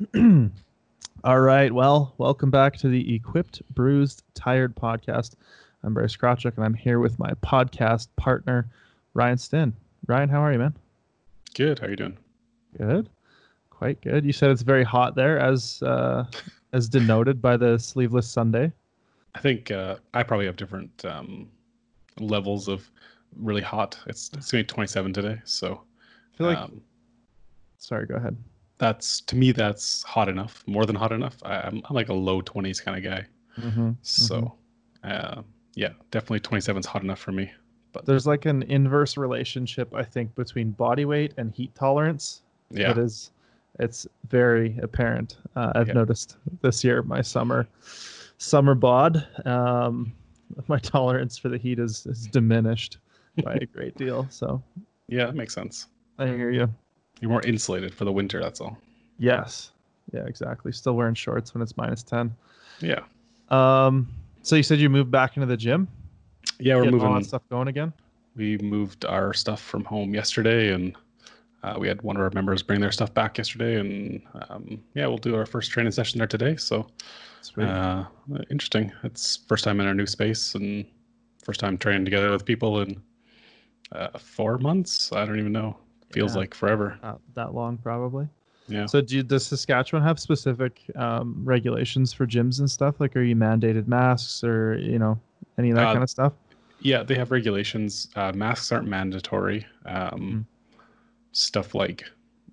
All right. Well, welcome back to the Equipped, Bruised, Tired podcast. I'm Bryce Krawchuk, and I'm here with my podcast partner, Ryan Stinn. Ryan, how are you, man? Good. How are you doing? Good. Quite good. You said it's very hot there, as uh, as denoted by the sleeveless Sunday. I think uh, I probably have different um, levels of really hot. It's it's gonna be 27 today, so I feel like. um, sorry, go ahead. That's to me that's hot enough, more than hot enough. I, I'm, I'm like a low 20s kind of guy, Mm-hmm. so uh, yeah, definitely 27 is hot enough for me. But there's like an inverse relationship, I think, between body weight and heat tolerance. Yeah, It is. It's very apparent. Uh, I've Yeah. noticed this year my summer summer bod. Um, my tolerance for the heat is, is diminished by a great deal. So yeah, that makes sense. I hear you. You're more insulated for the winter. That's all. Yes. Yeah, exactly. Still wearing shorts when it's minus ten. Yeah, Um, so you said you moved back into the gym. yeah, we're Getting all moving. that stuff going again. we moved our stuff from home yesterday and uh, we had one of our members bring their stuff back yesterday and um, yeah we'll do our first training session there today so uh, interesting it's first time in our new space and first time training together with people in uh, four months i don't even know feels Yeah. like forever Not that long, probably. yeah So, do you, does Saskatchewan have specific um, regulations for gyms and stuff? Like, are you mandated masks or you know any of that Uh, kind of stuff? yeah they have regulations uh, masks aren't mandatory um, stuff like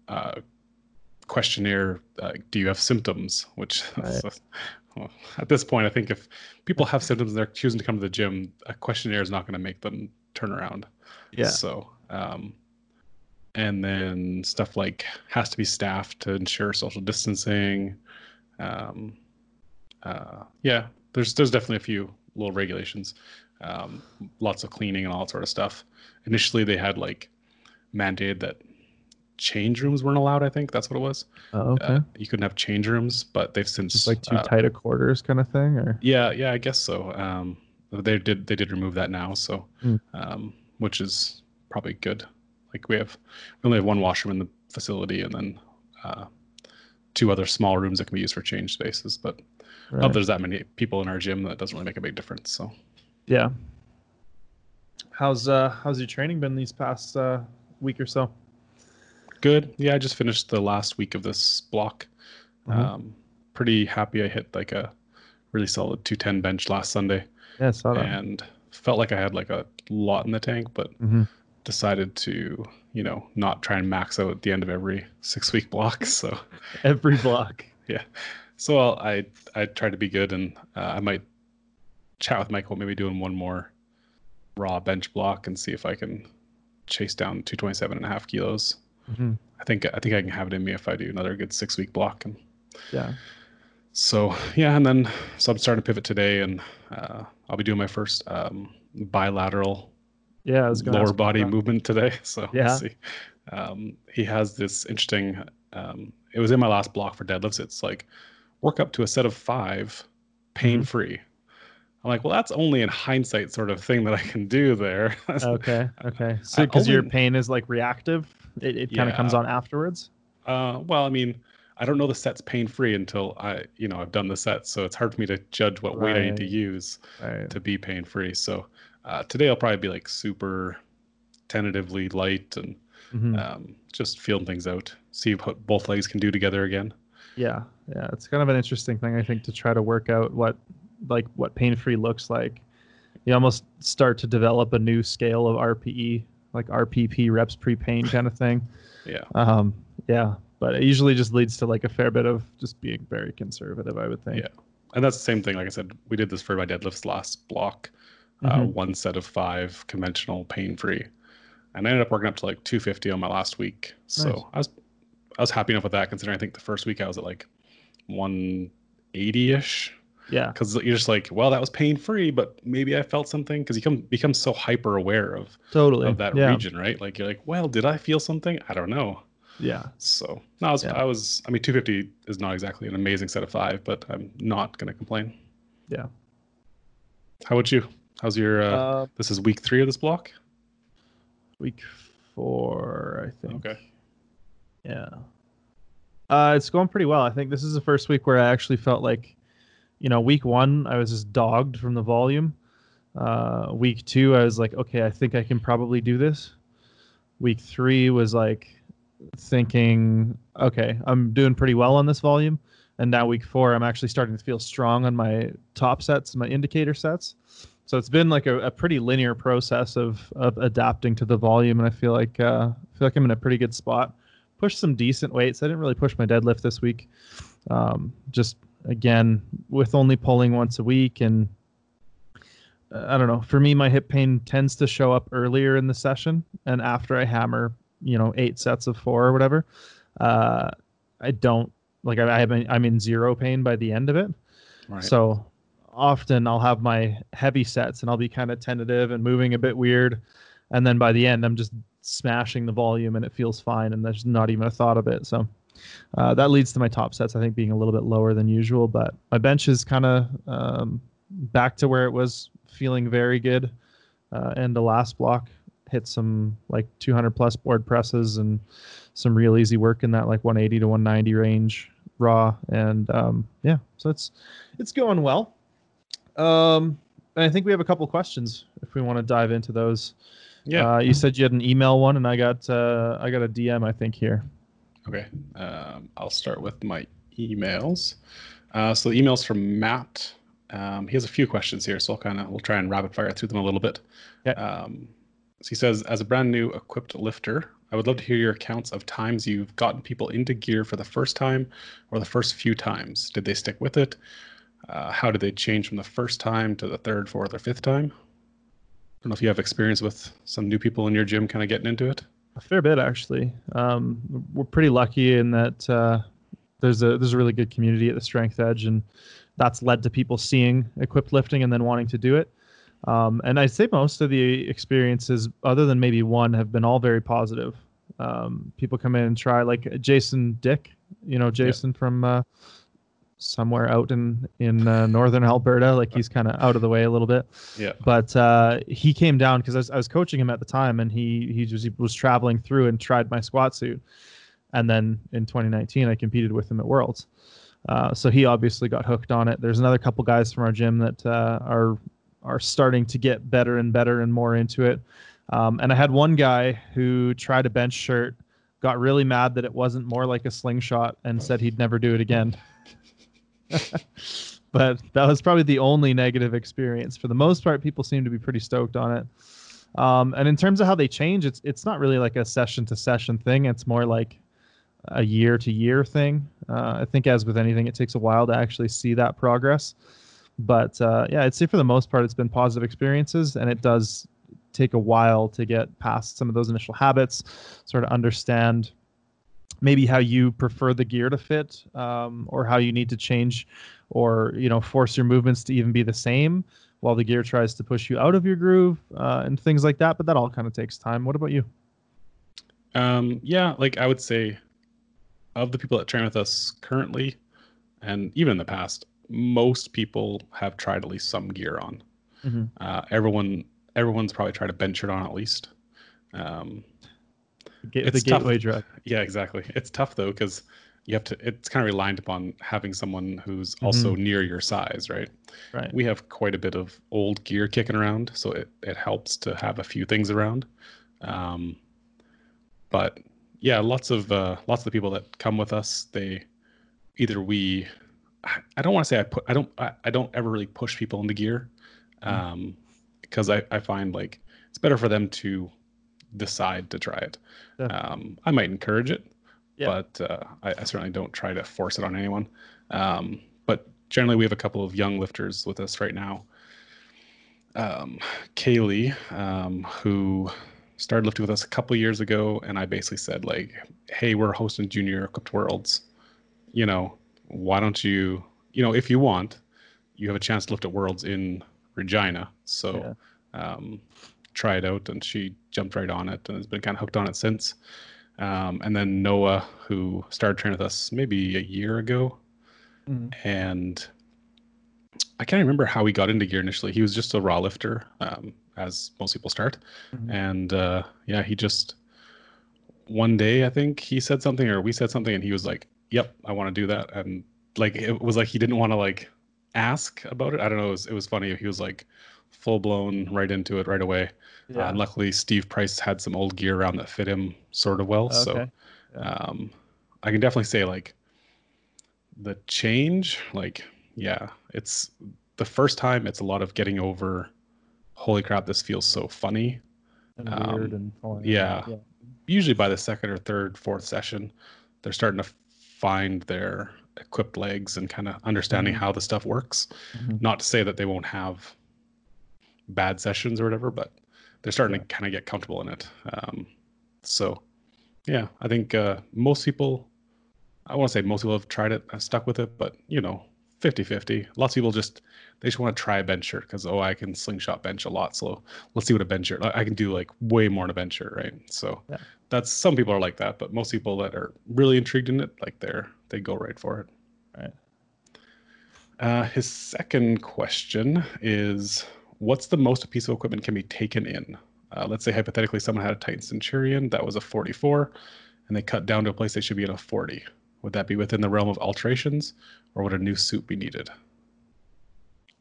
uh, questionnaire uh, do you have symptoms which Right. well, at this point i think if people have symptoms and they're choosing to come to the gym a questionnaire is not going to make them turn around Yeah. so um, and then stuff like has to be staffed to ensure social distancing. Um, uh, yeah there's there's definitely a few little regulations. Um, lots of cleaning and all that sort of stuff. Initially they had like mandated that change rooms weren't allowed i think that's what it was. Oh, okay. uh, you couldn't have change rooms but they've since Just like too uh, tight a quarters kind of thing, or? Yeah yeah i guess so. Um, they did they did remove that now so Hmm. um, which is probably good like we have we only have one washroom in the facility and then uh, two other small rooms that can be used for change spaces but right. not there's that many people in our gym that doesn't really make a big difference so yeah. How's uh how's your training been these past uh week or so? good yeah i just finished the last week of this block Mhm. um, pretty happy i hit like a really solid 210 bench last sunday Yeah, I saw that. and felt like i had like a lot in the tank but hmm decided to you know not try and max out at the end of every six week block so Every block. Yeah so I'll, i i tried to be good and uh, i might chat with michael maybe doing one more raw bench block and see if i can chase down 227 and a half kilos hmm i think i think i can have it in me if i do another good six week block and Yeah. so yeah and then so i'm starting to pivot today and uh, i'll be doing my first um, bilateral Yeah. I was gonna lower body movement today. So Yeah. see. Um, he has this interesting. Um, it was in my last block for deadlifts. It's like work up to a set of five, Mm-hmm. pain free. I'm like, well, that's only in hindsight sort of thing that I can do there. Okay. Okay. So because your pain is like reactive, it, it kind of comes on afterwards. uh, well, I mean, I don't know the set's pain free until I, you know, I've done the set. So it's hard for me to judge what weight I need to use Right. to be pain free. So uh, today I'll probably be like super tentatively light and Mhm. um, just feeling things out, see what both legs can do together again. Yeah, yeah, it's kind of an interesting thing I think to try to work out what like what pain free looks like. You almost start to develop a new scale of RPE, like RPP reps pre pain kind of thing. Yeah, Um, yeah, but it usually just leads to like a fair bit of just being very conservative, I would think. Yeah. and that's the same thing. Like I said, we did this for my deadlifts last block, uh, Mhm. one set of five conventional pain free, and I ended up working up to like 250 on my last week. So Nice. I was I was happy enough with that, considering I think the first week I was at like 180 ish. Yeah, Because you're just like, well, that was pain free, but maybe I felt something because you come become so hyper aware of totally. of that yeah. region, right? Like you're like, well, did I feel something? I don't know. Yeah, So no, I was, Yeah. I was, I mean, 250 is not exactly an amazing set of five, but I'm not going to complain. Yeah. How about you? How's your, uh, uh, this is week three of this block? week four, I think. Okay. Yeah. Uh, it's going pretty well. I think this is the first week where I actually felt like, you know, week one I was just dogged from the volume. Uh, week two I was like, okay, I think I can probably do this. Week three was like thinking, okay, I'm doing pretty well on this volume. And now week four, I'm actually starting to feel strong on my top sets, my indicator sets. So it's been like a, a pretty linear process of of adapting to the volume, and I feel like uh, I feel like I'm in a pretty good spot. Pushed some decent weights. I didn't really push my deadlift this week. Um, just again with only pulling once a week, and uh, I don't know. For me, my hip pain tends to show up earlier in the session, and after I hammer, you know, eight sets of four or whatever, uh, I don't like I, I have I'm in zero pain by the end of it. Right. So often I'll have my heavy sets and I'll be kind of tentative and moving a bit weird. And then by the end, I'm just smashing the volume and it feels fine. And there's not even a thought of it. So uh, that leads to my top sets, I think, being a little bit lower than usual. But my bench is kind of um, back to where it was, feeling very good. Uh, and the last block hit some like 200 plus board presses and some real easy work in that like 180 to 190 range raw and um, yeah so it's it's going well um, and I think we have a couple questions if we want to dive into those. Yeah. Uh, you said you had an email one, and I got uh, I got a DM I think here. Okay. Um, I'll start with my emails. Uh, so the emails from Matt. Um, he has a few questions here, so I'll kind of we'll try and rapid fire through them a little bit. Yeah. Um, so he says, as a brand new equipped lifter, I would love to hear your accounts of times you've gotten people into gear for the first time or the first few times. Did they stick with it? Uh, how did they change from the first time to the third, fourth, or fifth time? I don't know if you have experience with some new people in your gym kind of getting into it. A fair bit actually. Um, we're pretty lucky in that uh, there's a there's a really good community at the Strength Edge, and that's led to people seeing equipped lifting and then wanting to do it. Um, and I'd say most of the experiences, other than maybe one, have been all very positive. Um, people come in and try, like Jason Dick, you know, Jason yeah. from uh, somewhere out in in uh, northern Alberta. Like he's kind of out of the way a little bit. Yeah. But uh, he came down because I was, I was coaching him at the time, and he he just he was traveling through and tried my squat suit, and then in 2019 I competed with him at Worlds. Uh, so he obviously got hooked on it. There's another couple guys from our gym that uh, are are starting to get better and better and more into it. Um, and I had one guy who tried a bench shirt, got really mad that it wasn't more like a slingshot, and said he'd never do it again. but that was probably the only negative experience. For the most part, people seem to be pretty stoked on it. Um, and in terms of how they change, it's it's not really like a session to session thing. It's more like a year to year thing. Uh, I think, as with anything, it takes a while to actually see that progress. But uh, yeah, I'd say for the most part, it's been positive experiences, and it does take a while to get past some of those initial habits, sort of understand maybe how you prefer the gear to fit um, or how you need to change or you know force your movements to even be the same while the gear tries to push you out of your groove uh, and things like that but that all kind of takes time. What about you? Um, yeah like i would say of the people that train with us currently and even in the past most people have tried at least some gear on. Mm-hmm. uh, everyone everyone's probably tried a bench shirt on at least. Um, Get, the gateway tough. drug. Yeah, exactly. It's tough though because you have to. It's kind of reliant upon having someone who's mm-hmm. also near your size, right? Right. We have quite a bit of old gear kicking around, so it it helps to have a few things around. Um, but yeah, lots of uh, lots of the people that come with us, they either we. I don't want to say I put. I don't. I, I don't ever really push people into gear, mm-hmm. um, because I I find like it's better for them to decide to try it. Yeah. Um, I might encourage it, yeah. but uh, I, I, certainly don't try to force it on anyone. Um, but generally, we have a couple of young lifters with us right now. Um, Kaylee, um, who started lifting with us a couple years ago, and I basically said like, "Hey, we're hosting Junior Equipped Worlds. You know, why don't you? You know, if you want, you have a chance to lift at Worlds in Regina. So." Yeah. Um, try it out, and she jumped right on it and has been kind of hooked on it since. Um, and then Noah, who started training with us maybe a year ago, mm-hmm. and I can't remember how he got into gear initially. He was just a raw lifter, um, as most people start, mm-hmm. and uh, yeah, he just one day I think he said something or we said something, and he was like, yep, I want to do that. And like, it was like he didn't want to like ask about it. I don't know. It was, it was funny. He was like full blown right into it right away. Uh, and luckily, Steve Price had some old gear around that fit him sort of well. So Yeah. um, I can definitely say like the change, like yeah, it's the first time. It's a lot of getting over. Holy crap! This feels so funny. and um, weird and foreign. yeah. Usually by the second or third, fourth session, they're starting to find their equipped legs and kind of understanding Mhm. how the stuff works. Mhm. Not to say that they won't have bad sessions or whatever, but they're starting to kind of get comfortable in it. Um, so, yeah, I think uh, most people, I want to say most people have tried it, have stuck with it, but you know, 50 50. Lots of people just, they just want to try a bench shirt because, oh, I can slingshot bench a lot. So let's see what a bench shirt, I I can do like way more in a bench shirt, right? So Yeah. that's, some people are like that, but most people that are really intrigued in it, like they're, they go right for it. Right. Uh, his second question is What's the most a piece of equipment can be taken in? Uh, let's say hypothetically someone had a Titan Centurion that was a 44 and they cut down to a place they should be in a 40. Would that be within the realm of alterations or would a new suit be needed?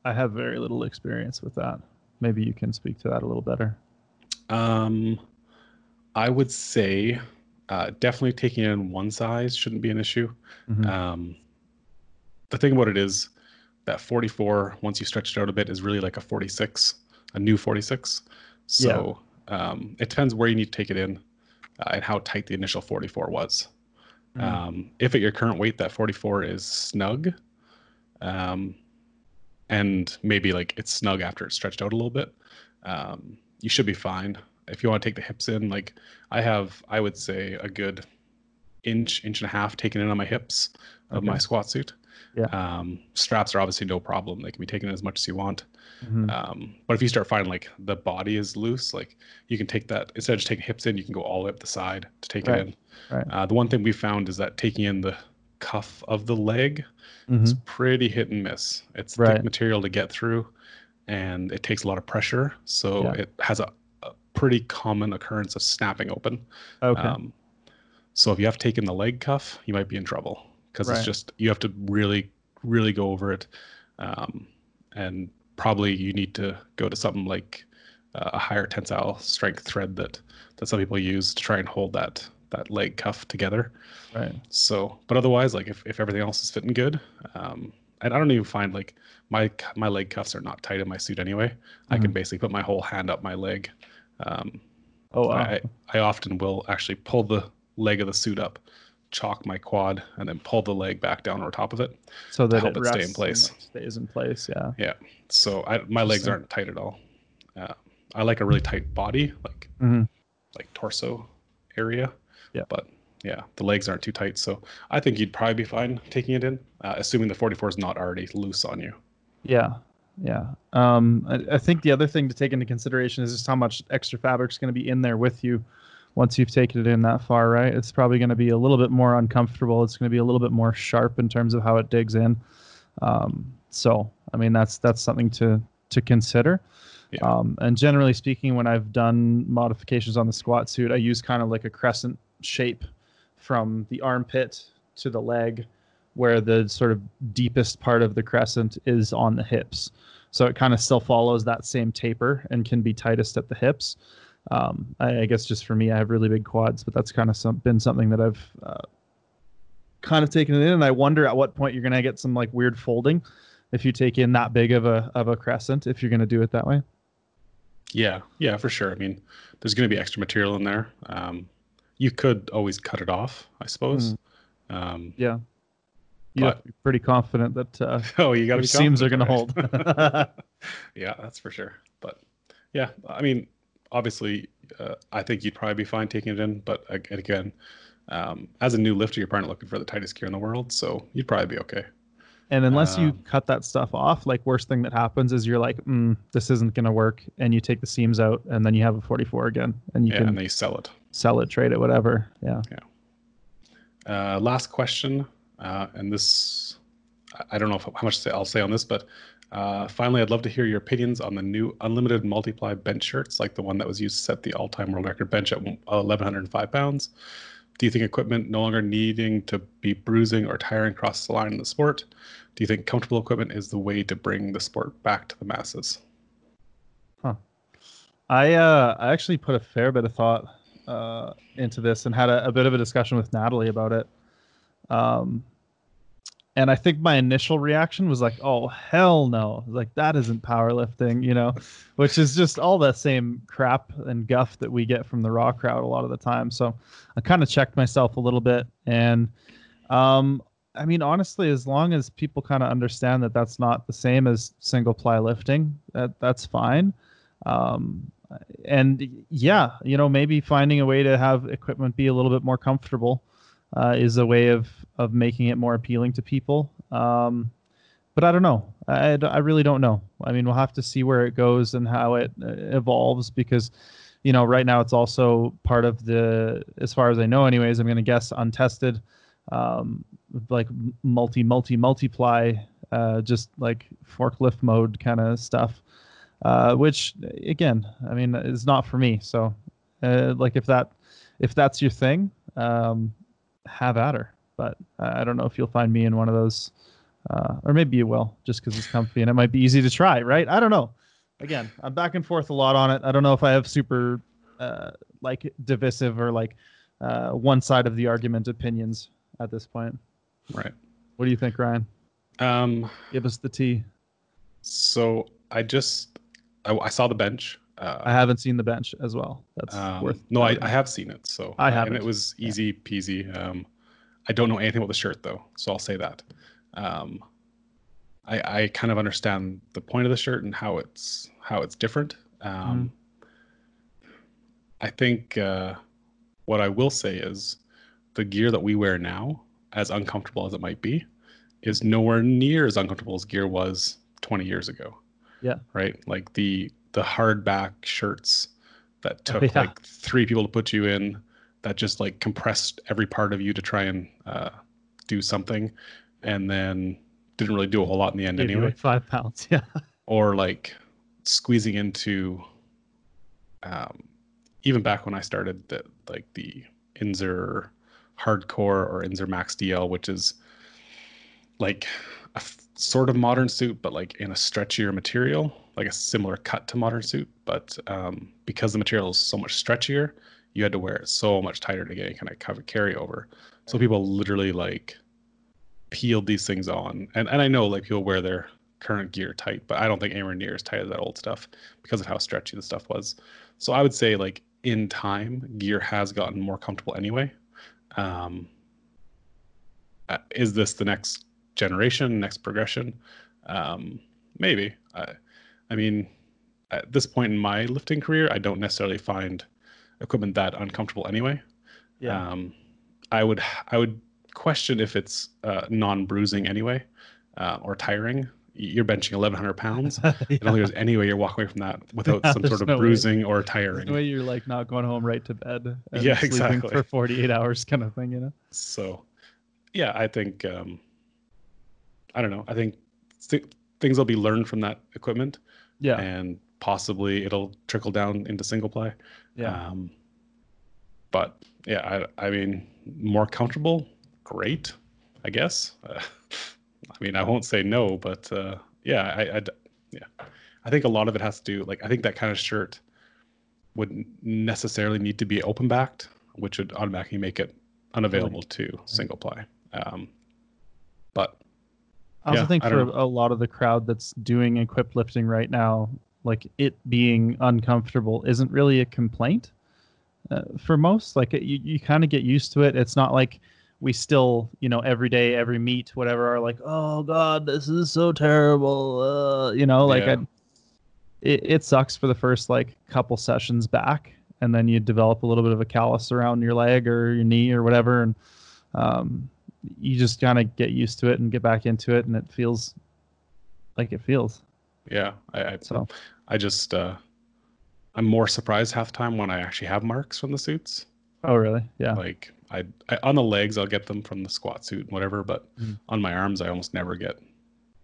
I have very little experience with that. Maybe you can speak to that a little better. Um, I would say uh, definitely taking in one size shouldn't be an issue. Mhm. Um, the thing about it is that 44, once you stretch it out a bit, is really like a 46, a new 46. So um, it depends where you need to take it in uh, and how tight the initial 44 was. Mhm. Um, if at your current weight, that 44 is snug, um, and maybe like it's snug after it's stretched out a little bit, um, you should be fine. If you want to take the hips in, like I have, I would say a good inch, inch and a half taken in on my hips of my squat suit. Yeah. Um, straps are obviously no problem. They can be taken in as much as you want. Mhm. Um, but if you start finding like the body is loose, like you can take that instead of just taking hips in, you can go all the way up the side to take Right, it in. right. Uh, the one thing we found is that taking in the cuff of the leg Mhm. is pretty hit and miss. It's Right. thick material to get through, and it takes a lot of pressure, so Yeah. it has a, a pretty common occurrence of snapping open. Okay. Um, so if you have taken the leg cuff, you might be in trouble because Right. it's just you have to really, really go over it, um, and probably you need to go to something like uh, a higher tensile strength thread that that some people use to try and hold that that leg cuff together. right. So, but otherwise, like if, if everything else is fitting good, um, and I don't even find like my my leg cuffs are not tight in my suit anyway. I can Mhm. basically put my whole hand up my leg. Um, Oh, wow. I, I often will actually pull the leg of the suit up, chalk my quad, and then pull the leg back down over top of it. so that help it it stay in place. stays in place. Yeah. Yeah. So I, my legs aren't tight at all. Uh, I like a really tight body, like hmm like torso area. Yeah. But yeah, the legs aren't too tight, so I think you'd probably be fine taking it in, uh, assuming the 44 is not already loose on you. Yeah. Yeah. Um, I, I think the other thing to take into consideration is just how much extra fabric's going to be in there with you once you've taken it in that far, right? It's probably going to be a little bit more uncomfortable. It's going to be a little bit more sharp in terms of how it digs in. Um, so, I mean, that's that's something to to consider. Yeah. Um, and generally speaking, when I've done modifications on the squat suit, I use kind of like a crescent shape from the armpit to the leg, where the sort of deepest part of the crescent is on the hips. So it kind of still follows that same taper and can be tightest at the hips. Um, I, I guess just for me, I have really big quads, but that's kind of some, been something that I've uh, kind of taken it in. And I wonder at what point you're going to get some like weird folding if you take in that big of a of a crescent if you're going to do it that way. Yeah, yeah, for sure. I mean, there's going to be extra material in there. Um, you could always cut it off, I suppose. Um, Yeah. You have to be pretty confident that uh, oh, you got to seams are going to hold. yeah, that's for sure. But yeah, I mean, obviously, uh, I think you'd probably be fine taking it in. But again, um, as a new lifter, you're probably not looking for the tightest gear in the world, so you'd probably be okay. And unless you Um, cut that stuff off, like worst thing that happens is you're like, mm, this isn't gonna work, and you take the seams out, and then you have a 44 again, and you yeah, can and then you sell it. sell it, trade it, whatever. Yeah. Uh, last question, uh, and this I- I don't know if, how much I'll say on this, but uh, finally, I'd love to hear your opinions on the new unlimited multiply bench shirts, like the one that was used to set the all-time world record bench at 1,105 pounds. do you think equipment no longer needing to be bruising or tiring across the line in the sport? Do you think comfortable equipment is the way to bring the sport back to the masses? Huh. I uh, I actually put a fair bit of thought uh, into this and had a, a, bit of a discussion with Natalie about it. Um, and I think my initial reaction was like, "Oh hell no!" Like that isn't powerlifting, you know, which is just all the same crap and guff that we get from the raw crowd a lot of the time. So I kind of checked myself a little bit, and um, I mean, honestly, as long as people kind of understand that that's not the same as single ply lifting, that that's fine. Um, and yeah, you know, maybe finding a way to have equipment be a little bit more comfortable uh, is a way of of making it more appealing to people. Um, but I don't know. I, I really don't know. I mean, we'll have to see where it goes and how it uh, evolves because, you know, right now it's also part of the, as far as I know, anyways, I'm going to guess untested, um, like multi, multi, multiply, uh, just like forklift mode kind of stuff, uh, which again, I mean, is not for me. So, uh, like if that, if that's your thing, um, have at her. But I don't know if you'll find me in one of those, uh, or maybe you will, just because it's comfy and it might be easy to try, right? I don't know. Again, I'm back and forth a lot on it. I don't know if I have super uh, like divisive or like uh, one side of the argument opinions at this point. Right. What do you think, Ryan? Um, Give us the tea. So I just I, I saw the bench. Uh, I haven't seen the bench as well. That's um, worth. No, I, I, have seen it. So I have, and it was easy peasy. Um, I don't know anything about the shirt though, so I'll say that. Um, I, I kind of understand the point of the shirt and how it's how it's different. Um, mm. I think uh, what I will say is the gear that we wear now, as uncomfortable as it might be, is nowhere near as uncomfortable as gear was 20 years ago. Yeah. Right. Like the the hardback shirts that oh, took oh, yeah. like three people to put you in that just like compressed every part of you to try and uh, do something and then didn't really do a whole lot in the end Gave anyway like five pounds yeah or like squeezing into um, even back when i started the like the inzer hardcore or inzer max dl which is like a f- sort of modern suit but like in a stretchier material like a similar cut to modern suit, but um, because the material is so much stretchier, you had to wear it so much tighter to get any kind of cover carry over. So people literally like peeled these things on, and and I know like people wear their current gear tight, but I don't think anywhere near as tight as that old stuff because of how stretchy the stuff was. So I would say like in time, gear has gotten more comfortable anyway. Um, uh, is this the next generation, next progression? Um, maybe. I, I mean, at this point in my lifting career, I don't necessarily find equipment that uncomfortable anyway. Yeah. Um, I would I would question if it's uh, non-bruising anyway uh, or tiring. You're benching 1,100 pounds. yeah. I don't think there's any way you're walking away from that without some sort of no bruising way. or tiring. No way you're like not going home right to bed. yeah, exactly. For 48 hours, kind of thing, you know. So, yeah, I think um, I don't know. I think th- things will be learned from that equipment. Yeah. And possibly it'll trickle down into single ply. Yeah. Um, but yeah, I, I mean, more comfortable, great, I guess. Uh, I mean, I won't say no, but uh, yeah, I, I, yeah, I think a lot of it has to do like I think that kind of shirt wouldn't necessarily need to be open backed, which would automatically make it unavailable to single ply. Um, but I also yeah, think I for a lot of the crowd that's doing equipped lifting right now, like it being uncomfortable isn't really a complaint uh, for most. Like you, you kind of get used to it. It's not like we still, you know, every day, every meet, whatever, are like, oh god, this is so terrible. Uh, you know, like yeah. it, it sucks for the first like couple sessions back, and then you develop a little bit of a callus around your leg or your knee or whatever, and um, you just kind of get used to it and get back into it, and it feels like it feels. Yeah, I, I so I just uh, I'm more surprised half the time when I actually have marks from the suits. Oh, really? Yeah. Like I, I on the legs, I'll get them from the squat suit and whatever, but mm. on my arms, I almost never get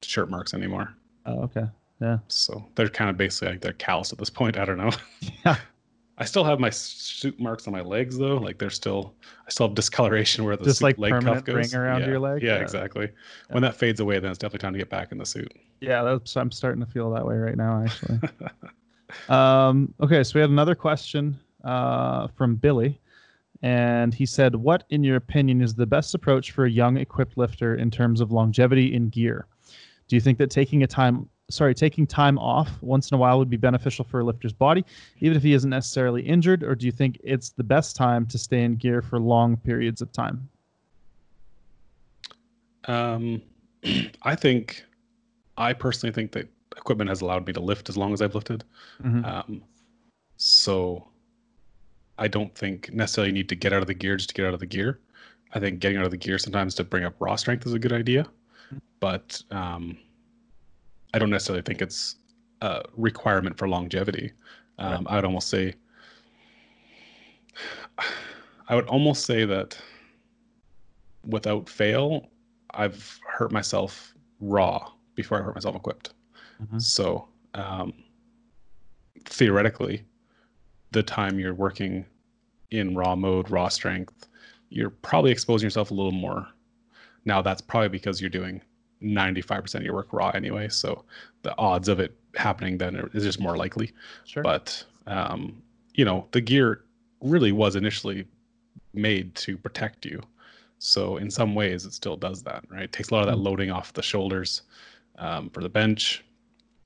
shirt marks anymore. Oh, okay. Yeah. So they're kind of basically like they're callous at this point. I don't know. yeah. I still have my suit marks on my legs though. Like they're still, I still have discoloration where the Just like leg cuff permanent goes. ring around yeah. your leg? Yeah, Yeah. exactly. When that fades away, then it's definitely time to get back in the suit. Yeah, that's I'm starting to feel that way right now, actually. um, okay, so we had another question uh, from Billy, and he said, "What, in your opinion, is the best approach for a young equipped lifter in terms of longevity in gear? Do you think that taking a time, sorry, taking time off once in a while would be beneficial for a lifter's body, even if he isn't necessarily injured, or do you think it's the best time to stay in gear for long periods of time?" Um, I think, I personally think that equipment has allowed me to lift as long as I've lifted. Mhm. Um, so I don't think necessarily need to get out of the gear just to get out of the gear. I think getting out of the gear sometimes to bring up raw strength is a good idea, but um, I don't necessarily think it's a requirement for longevity. Um, I would almost say, I would almost say that without fail, I've hurt myself raw before I hurt myself equipped. Mhm. So um, theoretically, the time you're working in raw mode, raw strength, you're probably exposing yourself a little more. Now that's probably because you're doing 95% of your work raw anyway, so the odds of it happening then is just more likely. Sure. But um, you know, the gear really was initially made to protect you. So in some ways, it still does that, right? It takes a lot of that Mm. loading off the shoulders um, for the bench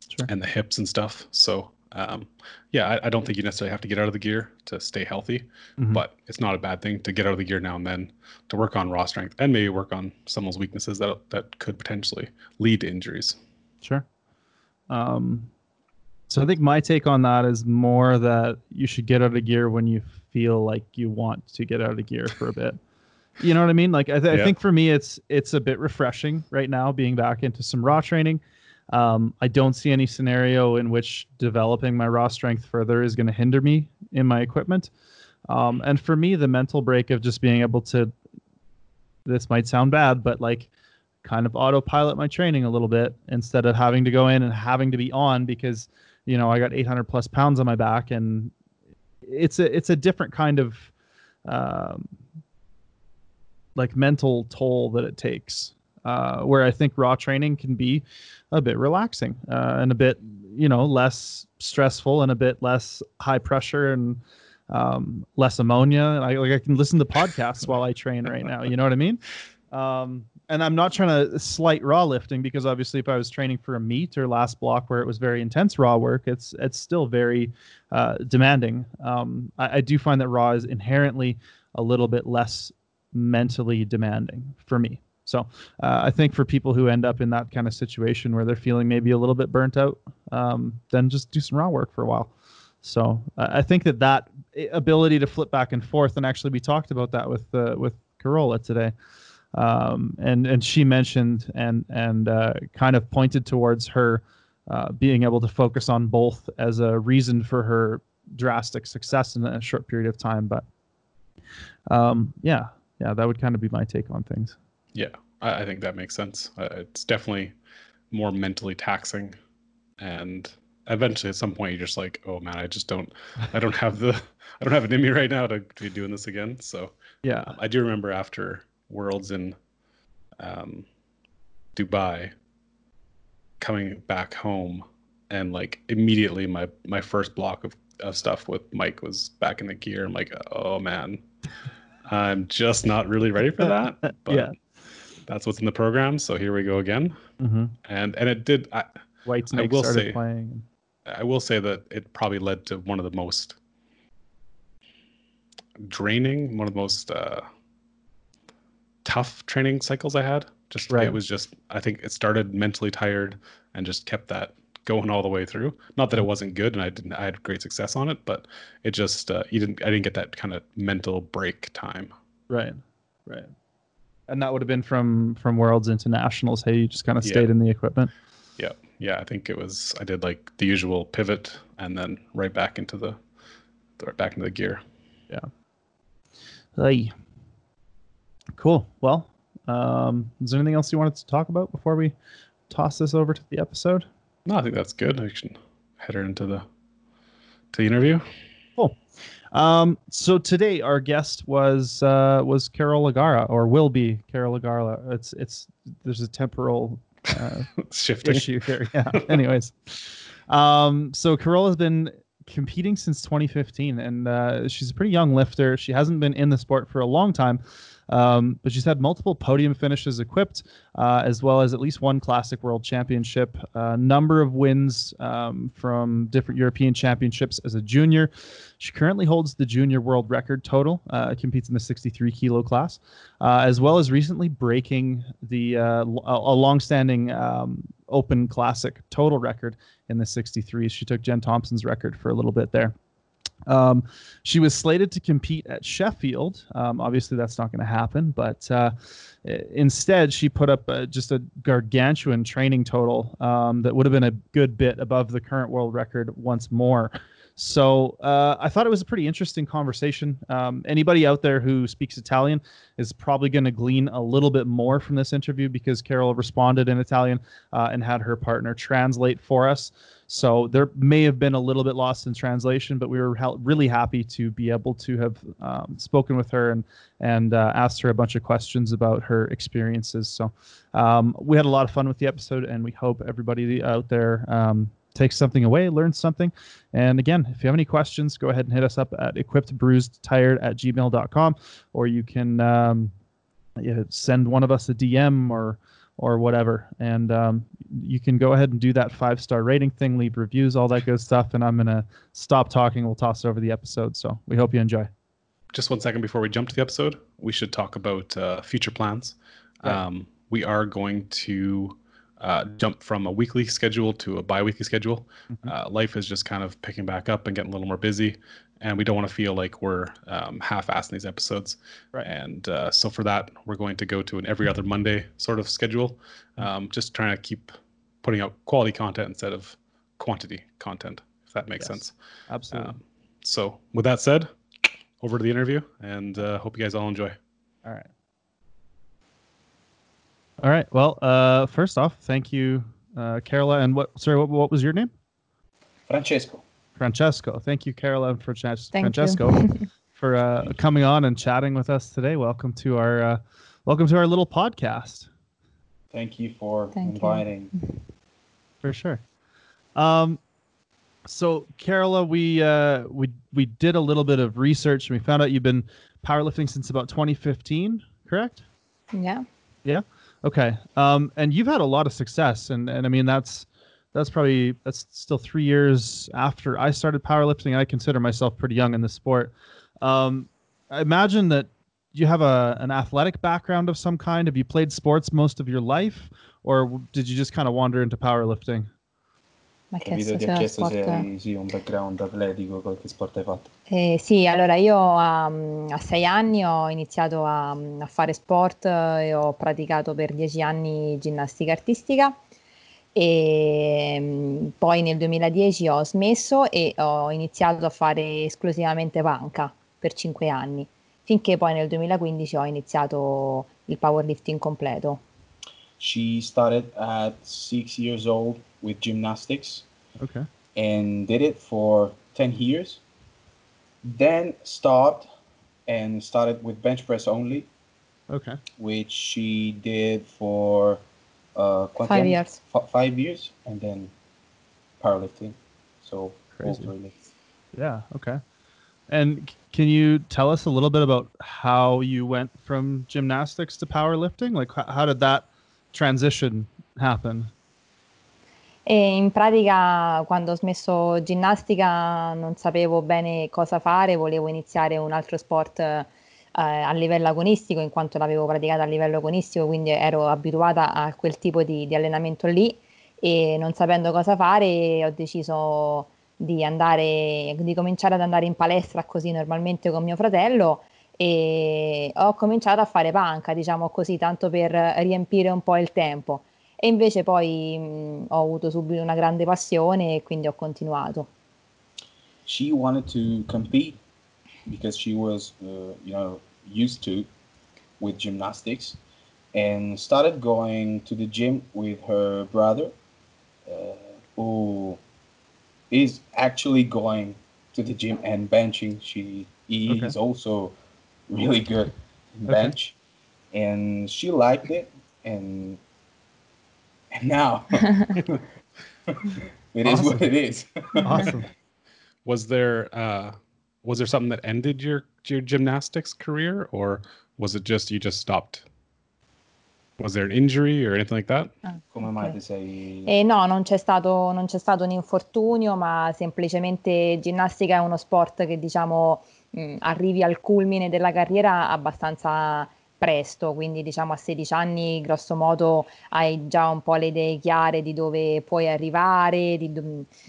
Sure. and the hips and stuff. So um, yeah, I, I don't think you necessarily have to get out of the gear to stay healthy, Mhm. but it's not a bad thing to get out of the gear now and then to work on raw strength and maybe work on some of those weaknesses that that could potentially lead to injuries. Sure. Um, so I think my take on that is more that you should get out of gear when you feel like you want to get out of gear for a bit. You know what I mean? Like I, th- I think for me, it's it's a bit refreshing right now being back into some raw training. Um, I don't see any scenario in which developing my raw strength further is going to hinder me in my equipment. Um, and for me, the mental break of just being able to, this might sound bad, but like kind of autopilot my training a little bit instead of having to go in and having to be on because you know I got 800 plus pounds on my back and it's a it's a different kind of um, like mental toll that it takes uh, where I think raw training can be a bit relaxing uh, and a bit you know less stressful and a bit less high pressure and um, less ammonia. I like I can listen to podcasts while I train right now. You know what I mean? Um, and I'm not trying to slight raw lifting because obviously if I was training for a meet or last block where it was very intense raw work, it's it's still very uh, demanding. Um, I, I do find that raw is inherently a little bit less mentally demanding for me. So uh, I think for people who end up in that kind of situation where they're feeling maybe a little bit burnt out, um, then just do some raw work for a while. So uh, I think that that ability to flip back and forth, and actually we talked about that with uh, with Carola today, um, and and she mentioned and and uh, kind of pointed towards her uh, being able to focus on both as a reason for her drastic success in a short period of time. But um, yeah, yeah, that would kind of be my take on things. Yeah, I, I think that makes sense. Uh, it's definitely more mentally taxing, and eventually, at some point, you're just like, "Oh man, I just don't, I don't have the, I don't have it in me right now to, to be doing this again." So Yeah, um, I do remember after Worlds in um, Dubai, coming back home, and like immediately, my my first block of of stuff with Mike was back in the gear. I'm like, "Oh man." I'm just not really ready for that. But Yeah. That's what's in the program. So here we go again. hmm And and it did. I, Whitesnake will started say- playing. I will say that it probably led to one of the most draining, one of the most uh, tough training cycles I had. Just Right. it was just. I think it started mentally tired and just kept that going all the way through. Not that it wasn't good, and I didn't. I had great success on it, but it just uh, you didn't. I didn't get that kind of mental break time. Right, right. And that would have been from from Worlds into Nationals. Hey, you just kind of Yeah. stayed in the equipment. Yeah, yeah. I think it was. I did like the usual pivot, and then right back into the, right back into the gear. Yeah. Hey. Cool. Well, um, is there anything else you wanted to talk about before we toss this over to the episode? No, I think that's good. I can head her into the to the interview. Um, so today our guest was uh, was Carol Legara, or will be Carol Legara. It's it's there's a temporal uh, Shifting. issue here. Yeah. Anyways, um, so Carol has been competing since 2015, and uh, she's a pretty young lifter. She hasn't been in the sport for a long time, um, but she's had multiple podium finishes equipped, uh, as well as at least one Classic World Championship, a number of wins um, from different European championships as a junior. She currently holds the junior world record total, uh, competes in the 63 kilo class, uh, as well as recently breaking the uh, a longstanding um, Open Classic total record in the 63s. She took Jen Thompson's record for a little bit there. Um, she was slated to compete at Sheffield. Um, obviously, that's not going to happen, but uh, instead, she put up uh, just a gargantuan training total um, that would have been a good bit above the current world record once more. So uh, I thought it was a pretty interesting conversation. Um, anybody out there who speaks Italian is probably going to glean a little bit more from this interview because Carol responded in Italian uh, and had her partner translate for us. So there may have been a little bit lost in translation, but we were hel- really happy to be able to have um, spoken with her and and uh, asked her a bunch of questions about her experiences. So um, we had a lot of fun with the episode, and we hope everybody out there um, takes something away, learn something. And again, if you have any questions, go ahead and hit us up at equippedbruisedtired at gmail.com, or you can um, send one of us a DM or or whatever. And um, you can go ahead and do that five star rating thing, leave reviews, all that good stuff. And I'm going to stop talking. We'll toss over the episode. So we hope you enjoy. Just one second before we jump to the episode, we should talk about uh, future plans. Right. Um, we are going to uh, jump from a weekly schedule to a bi-weekly schedule. Mhm. Uh, life is just kind of picking back up and getting a little more busy, and we don't want to feel like we're um, half-assing these episodes. Right. And uh, so for that, we're going to go to an every other Monday sort of schedule, Mm-hmm. um, just trying to keep putting out quality content instead of quantity content, if that makes Yes. sense. Absolutely. Um, so with that said, over to the interview, and uh, hope you guys all enjoy. All right. All right. Well, uh, first off, thank you, uh, Carola. And what? Sorry, what, what was your name? Francesco. Francesco. Thank you, Carola and Frances- Thank Francesco, you. for uh, coming on and chatting with us today. Welcome to our uh, welcome to our little podcast. Thank you for Thank you. inviting. For sure. Um, so Carola, we uh, we we did a little bit of research and we found out you've been powerlifting since about 2015, correct? Yeah. Yeah. Okay. Um, and you've had a lot of success, and and I mean that's that's probably that's still three years after I started powerlifting. I consider myself pretty young in the sport. Um, I imagine that you have a an athletic background of some kind. Have you played sports most of your life, or did you just kind of wander into powerlifting? Mi ha Capito, ti ha era chiesto sport. se hai sì, un background atletico, qualche sport hai fatto. Eh, sì, allora io a, a sei anni ho iniziato a, a fare sport eh, e ho praticato per dieci anni ginnastica artistica e mm, poi nel 2010 ho smesso e ho iniziato a fare esclusivamente panca per cinque anni, finché poi nel 2015 ho iniziato il powerlifting completo. She started at six years old with gymnastics Okay. and did it for 10 years. Then stopped and started with bench press only, Okay. which she did for uh, Five anni? years. F- five years, and then powerlifting. So Crazy. really. Yeah. Okay. And c- can you tell us a little bit about how you went from gymnastics to powerlifting? Like, h- how did that transition happen? E in pratica, quando ho smesso ginnastica, non sapevo bene cosa fare, volevo iniziare un altro sport eh, a livello agonistico, in quanto l'avevo praticata a livello agonistico, quindi ero abituata a quel tipo di, di allenamento lì e non sapendo cosa fare, ho deciso di andare, di cominciare ad andare in palestra così normalmente con mio fratello e ho cominciato a fare panca, diciamo così, tanto per riempire un po' il tempo. E invece poi mh, ho avuto subito una grande passione e quindi ho continuato. she wanted to compete because she was uh, you know used to with gymnastics and started going to the gym with her brother uh, who is actually going to the gym and benching. She he Okay. is also really good in Okay. bench, and she liked it, and and now it is what Awesome. it is. Awesome. Was there uh, was there something that ended your your gymnastics career, or was it just you just stopped? Was there an injury or anything like that? Ah, Come mai ti sei? Eh, no, non c'è stato, non c'è stato un infortunio, ma semplicemente ginnastica è uno sport che diciamo mh, arrivi al culmine della carriera abbastanza presto, quindi diciamo a 16 anni grosso modo hai già un po' le idee chiare di dove puoi arrivare, di,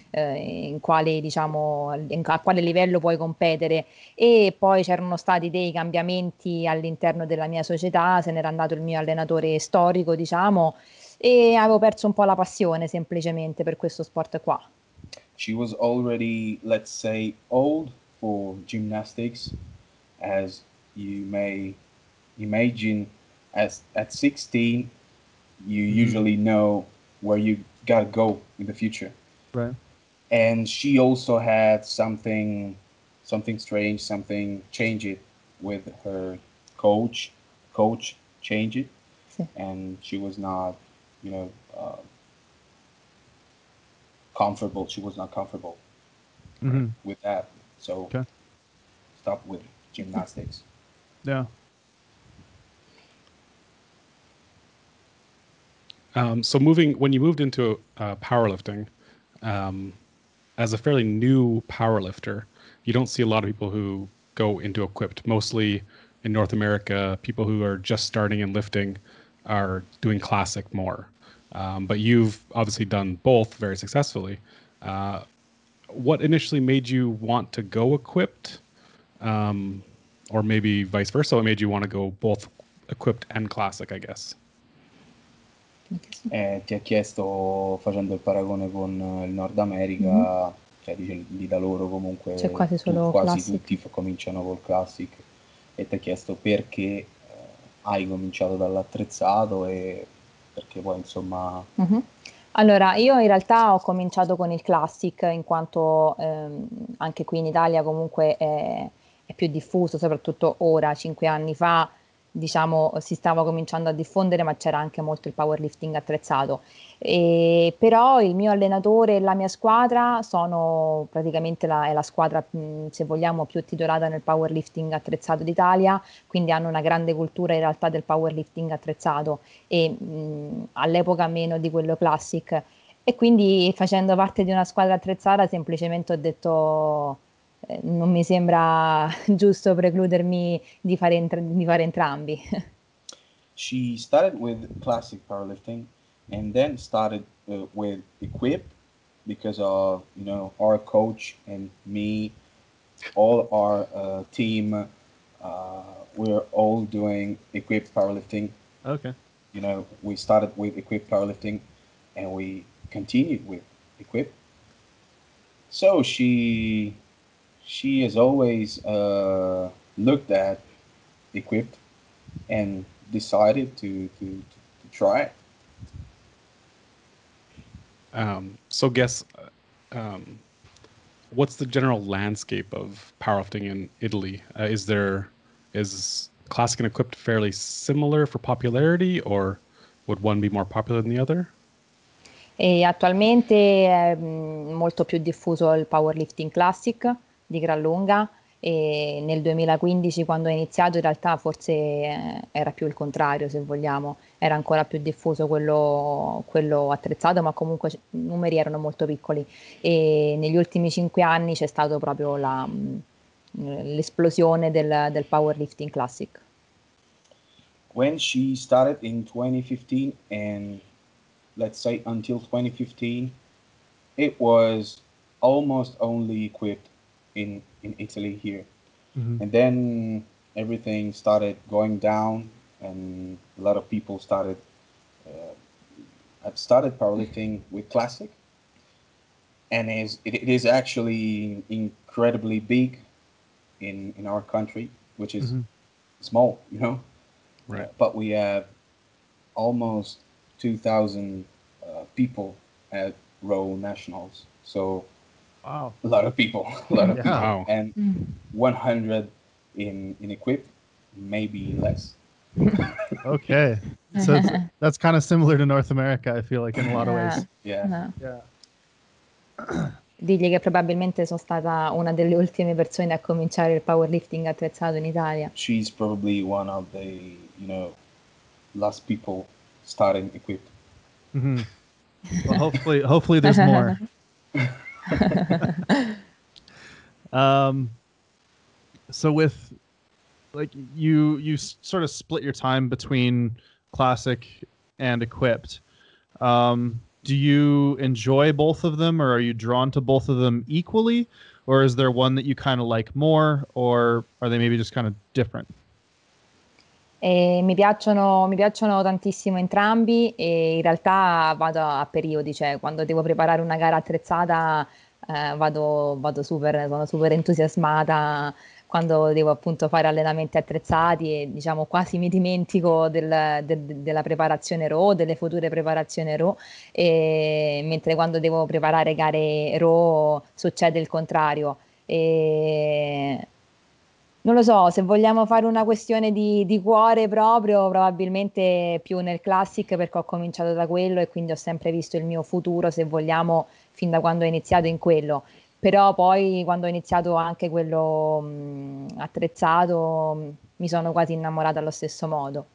eh, quale diciamo a quale livello puoi competere e poi c'erano stati dei cambiamenti all'interno della mia società, se n'era andato il mio allenatore storico, diciamo e avevo perso un po' la passione semplicemente per questo sport qua. She was already, let's say, old for gymnastics, as you may imagine. As at 16, you Mhm. usually know where you gotta go in the future. Right. and she also had something something strange something change it with her coach coach change it and she was not you know uh, comfortable she was not comfortable Mhm. with that so Okay. stop with gymnastics Yeah. Um, so moving when you moved into uh, powerlifting, um, as a fairly new powerlifter, you don't see a lot of people who go into equipped. Mostly in North America, people who are just starting in lifting are doing classic more. Um, but you've obviously done both very successfully. Uh, what initially made you want to go equipped, um, or maybe vice versa? What made you want to go both equipped and classic? I guess. Eh, ti ha chiesto facendo il paragone con eh, il Nord America cioè dice lì da loro comunque C'è quasi tu- quasi tutti f- cominciano col classic. E ti ha chiesto perché eh, hai cominciato dall'attrezzato e perché poi insomma Mhm. Allora, io in realtà ho cominciato con il Classic in quanto ehm, anche qui in Italia comunque è, è più diffuso, soprattutto ora, cinque anni fa, diciamo, si stava cominciando a diffondere, ma c'era anche molto il powerlifting attrezzato. E, però il mio allenatore e la mia squadra sono praticamente la, la squadra, se vogliamo, più titolata nel powerlifting attrezzato d'Italia, quindi hanno una grande cultura in realtà del powerlifting attrezzato e mh, all'epoca meno di quello classic. E quindi facendo parte di una squadra attrezzata semplicemente ho detto non mi sembra giusto precludermi di fare, entra- di fare entrambi. she started with classic powerlifting and then started uh, with equip because of you know our coach and me all our uh, team uh, we're all doing equip powerlifting Okay. you know we started with equip powerlifting and we continued with equip so she she has always uh, looked at equipped and decided to to, to try it Um, so, guess uh, um, what's the general landscape of powerlifting in Italy? Uh, is there is classic and equipped fairly similar for popularity, or would one be more popular than the other? E attualmente è molto più diffuso il powerlifting classic di gran lunga e nel 2015 quando ho iniziato in realtà forse eh, era più il contrario se vogliamo, era ancora più diffuso quello, quello attrezzato ma comunque i numeri erano molto piccoli e negli ultimi cinque anni c'è stato proprio la, mh, l'esplosione del, del powerlifting classic. when she started in 2015 and let's say until 2015 it was almost only equipped in in italy here Mhm. and then everything started going down and a lot of people started uh, have started powerlifting with classic and is it, it is actually incredibly big in in our country which is Mhm. small you know Right. but we have almost 2,000 uh, people at row nationals. So Wow. A lot of people, a lot of Yeah. people, Wow. and Mm. 100 in in equip, maybe less. Okay. So it's, that's kind of similar to North America, I feel like, in a lot of ways. Yeah. No. Yeah. Digli che probabilmente sono stata una delle ultime persone a cominciare il powerlifting attrezzato in Italia. She's probably one of the you know last people starting equip. hmm Well, hopefully, hopefully there's more. Um, so with like you you sort of split your time between classic and equipped. Um, do you enjoy both of them, or are you drawn to both of them equally, or is there one that you kind of like more, or are they maybe just kind of different? E mi piacciono, mi piacciono tantissimo entrambi e in realtà vado a periodi, cioè quando devo preparare una gara attrezzata eh, vado, vado super, sono super entusiasmata quando devo appunto fare allenamenti attrezzati e diciamo quasi mi dimentico del- del- della preparazione RAW, delle future preparazioni RAW, e, mentre quando devo preparare gare RAW succede il contrario. E, non lo so, se vogliamo fare una questione di, di cuore proprio, probabilmente più nel classic perché ho cominciato da quello e quindi ho sempre visto il mio futuro, se vogliamo, fin da quando ho iniziato in quello. Però poi quando ho iniziato anche quello mh, attrezzato mh, mi sono quasi innamorata allo stesso modo.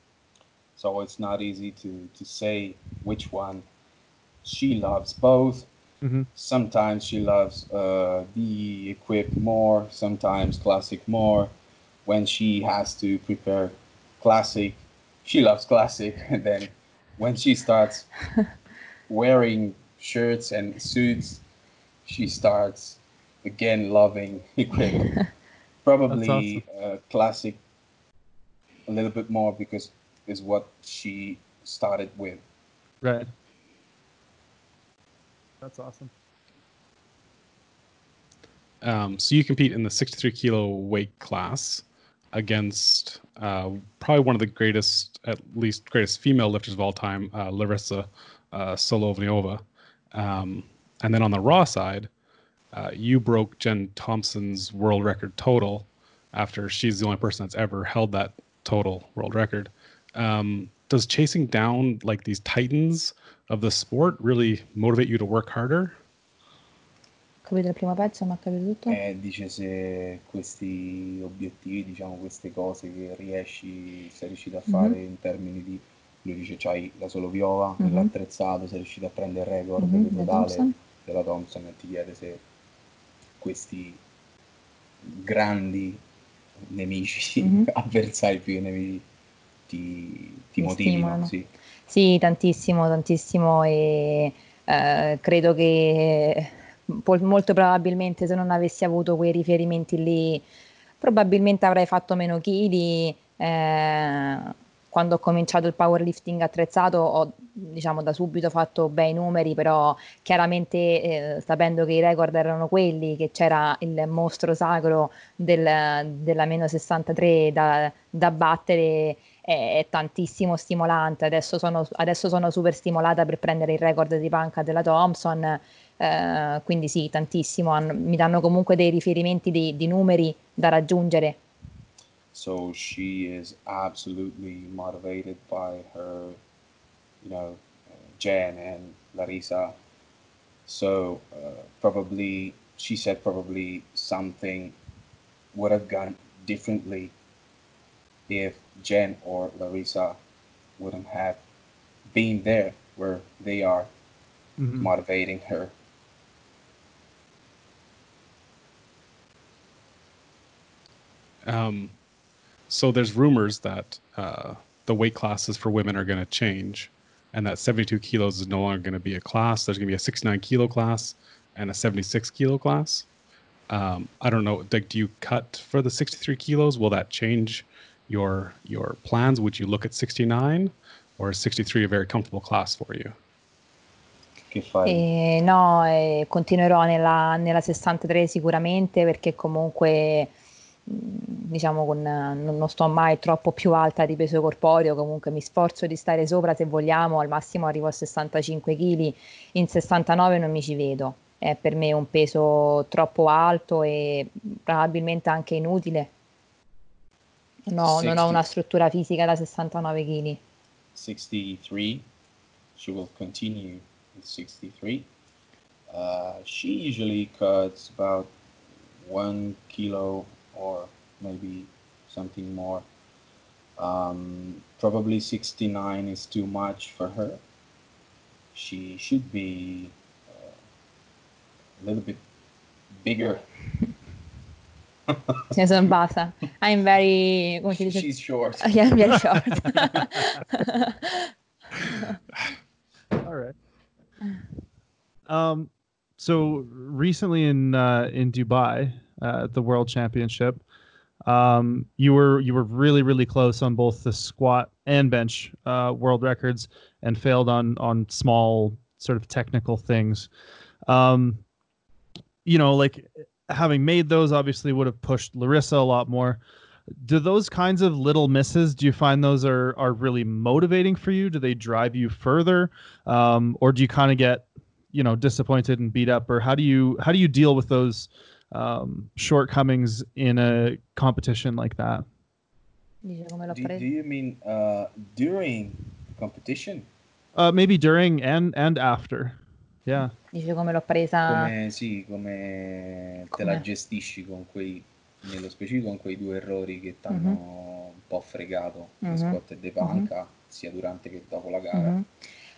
So it's not easy to to say which one. She loves both. hmm Sometimes she loves uh, the equip more. Sometimes classic more. When she has to prepare classic, she loves classic. And then when she starts wearing shirts and suits, she starts again loving equip. Probably uh, classic a little bit more because is what she started with. Right. That's awesome. Um, so you compete in the 63 kilo weight class against uh, probably one of the greatest, at least greatest female lifters of all time, uh, Larissa uh. Um, and then on the raw side, uh, you broke Jen Thompson's world record total after she's the only person that's ever held that total world record. Um, does chasing down like these titans of the sport really motivate you to work harder? Capito il primo pezzo, ma ho capito tutto? E dice se questi obiettivi, diciamo queste cose che riesci, sei riuscito a fare in termini di, lui dice c'hai la Soloviova, Mhm. l'attrezzato, sei riuscito a prendere il record Mhm, del totale Thompson. della Thompson e ti chiede se questi grandi nemici, Mhm. avversari più che nemici, ti, ti stimolano. sì. Sì, tantissimo, tantissimo e eh, credo che molto probabilmente se non avessi avuto quei riferimenti lì, probabilmente avrei fatto meno chili. eh, quando ho cominciato il powerlifting attrezzato ho diciamo da subito fatto bei numeri, però chiaramente eh, sapendo che i record erano quelli, che c'era il mostro sacro del- della meno 63 da, da battere è, è tantissimo stimolante. Adesso sono, adesso sono super stimolata per prendere il record di panca della Thompson. Eh, quindi sì, tantissimo. hanno- mi danno comunque dei riferimenti di, di numeri da raggiungere. So she is absolutely motivated by her, you know, Jen and Larissa. So uh, probably she said probably something would have gone differently if Jen or Larissa wouldn't have been there where they are Mhm. motivating her. Um, so there's rumors that uh, the weight classes for women are going to change, and that 72 kilos is no longer going to be a class. There's going to be a 69 kilo class and a 76 kilo class. Um, I don't know. Like, do you cut for the 63 kilos? Will that change your your plans? Would you look at 69, or is 63 a very comfortable class for you? Che fai? E no, eh, continuerò nella, nella 63 sicuramente perché comunque mh, diciamo con, non, sto mai troppo più alta di peso corporeo, comunque mi sforzo di stare sopra se vogliamo, al massimo arrivo a 65 kg, in 69 non mi ci vedo. è per me un peso troppo alto e probabilmente anche inutile. No, non ho una struttura fisica da 69 kg. 63. She will continue with 63. Uh, she usually cuts about one kilo or maybe something more. Um, probably 69 is too much for her. She should be uh, a little bit bigger. Sì, sono bassa. I'm very... Come si dice? She's short. Yeah, I'm very short. All right. Um, so recently in uh, in Dubai, uh, at the World Championship, um, you were you were really really close on both the squat and bench uh, world records, and failed on on small sort of technical things. Um, you know, like having made those, obviously would have pushed Larissa a lot more. Do those kinds of little misses? Do you find those are are really motivating for you? Do they drive you further, um, or do you kind of get you know disappointed and beat up or how do you how do you deal with those um, shortcomings in a competition like that do, do you mean uh, during competition uh, maybe during and and after yeah Dice come l'ho presa come sì come, come, te la gestisci con quei nello specifico con quei due errori che ti hanno uh-huh. un po' fregato mm-hmm. squat e de panca uh-huh. sia durante che dopo la gara uh-huh.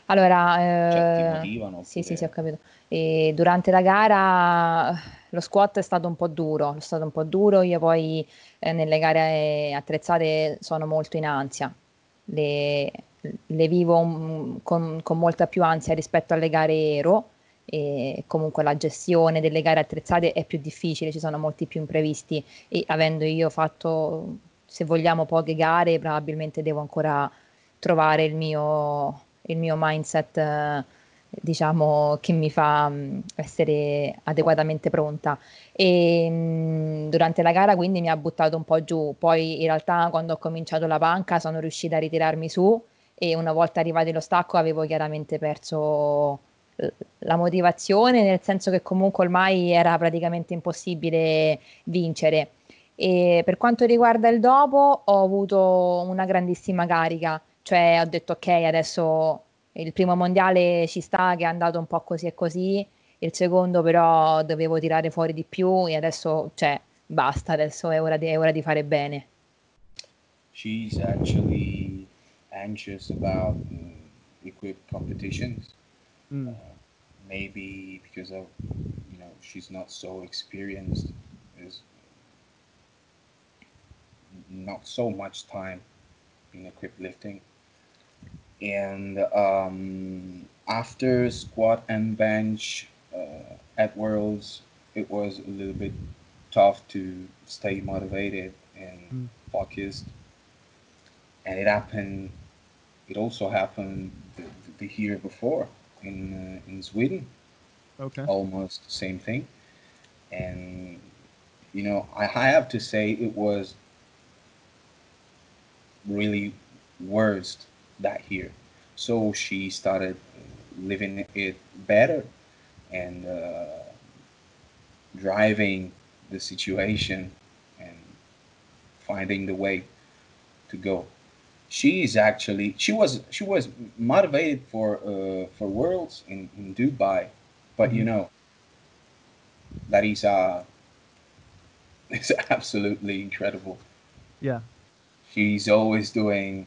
Allora, cioè, eh, motivano, sì, sì, sì, ho capito. E durante la gara lo squat è stato un po' duro, è stato un po' duro, io poi eh, nelle gare attrezzate sono molto in ansia, le, le vivo un, con, con, molta più ansia rispetto alle gare ero e comunque la gestione delle gare attrezzate è più difficile, ci sono molti più imprevisti e avendo io fatto, se vogliamo, poche gare, probabilmente devo ancora trovare il mio il mio mindset, eh, diciamo, che mi fa mm, essere adeguatamente pronta. E mm, durante la gara quindi mi ha buttato un po' giù. Poi in realtà quando ho cominciato la panca sono riuscita a ritirarmi su e una volta arrivati allo stacco avevo chiaramente perso la motivazione, nel senso che comunque ormai era praticamente impossibile vincere. E per quanto riguarda il dopo, ho avuto una grandissima carica cioè ho detto ok, adesso il primo mondiale ci sta che è andato un po' così e così, il secondo però dovevo tirare fuori di più e adesso cioè, basta, adesso è ora, di, è ora di fare bene. She's actually anxious about uh, equipped competitions. Mm. Uh, maybe because of you know she's not so experienced, there's not so much time in equipped lifting. And um, after squat and bench uh, at Worlds, it was a little bit tough to stay motivated and mm. focused. And it happened. It also happened the, the year before in uh, in Sweden. Okay. Almost the same thing. And you know, I, I have to say it was really worst that here. So she started living it better and uh, driving the situation and finding the way to go. She is actually she was she was motivated for uh, for worlds in, in Dubai, but mm-hmm. you know, Larissa is absolutely incredible. Yeah, she's always doing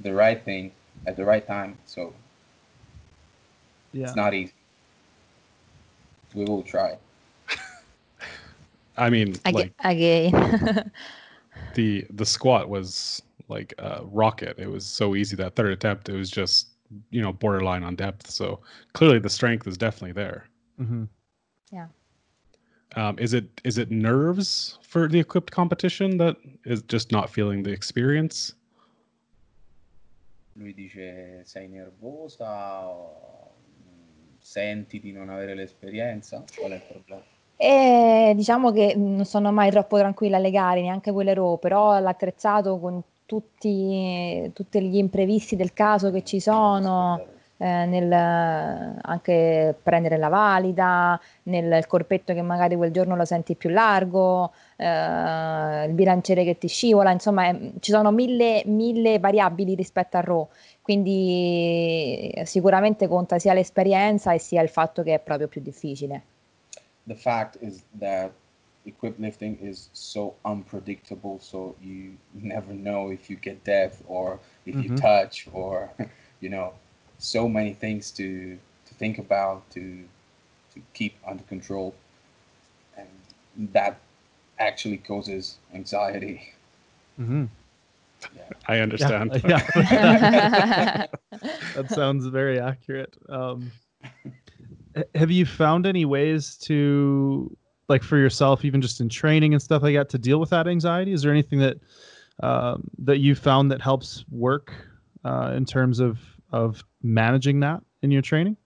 the right thing at the right time. So yeah. it's not easy. We will try. I mean, I like again. the the squat was like a rocket. It was so easy that third attempt. It was just you know borderline on depth. So clearly the strength is definitely there. Mm-hmm. Yeah. Um, is it is it nerves for the equipped competition that is just not feeling the experience? Lui dice sei nervosa, senti di non avere l'esperienza? Qual è il problema? Eh, diciamo che non sono mai troppo tranquilla alle gare, neanche quelle RAW, però l'attrezzato con tutti, tutti gli imprevisti del caso che ci sono, eh, nel anche prendere la valida, nel corpetto che magari quel giorno lo senti più largo, eh, il bilanciere che ti scivola, insomma eh, ci sono mille, mille variabili rispetto a Raw, quindi sicuramente conta sia l'esperienza e sia il fatto che è proprio più difficile. The fact is that equip lifting is so unpredictable so you never know if you get death or if mm-hmm. you touch or you know so many things to to think about to to keep under control and that actually causes anxiety mm-hmm. yeah. i understand yeah, yeah. that sounds very accurate um, have you found any ways to like for yourself even just in training and stuff like that to deal with that anxiety is there anything that um, that you found that helps work uh, in terms of of managing that in your training?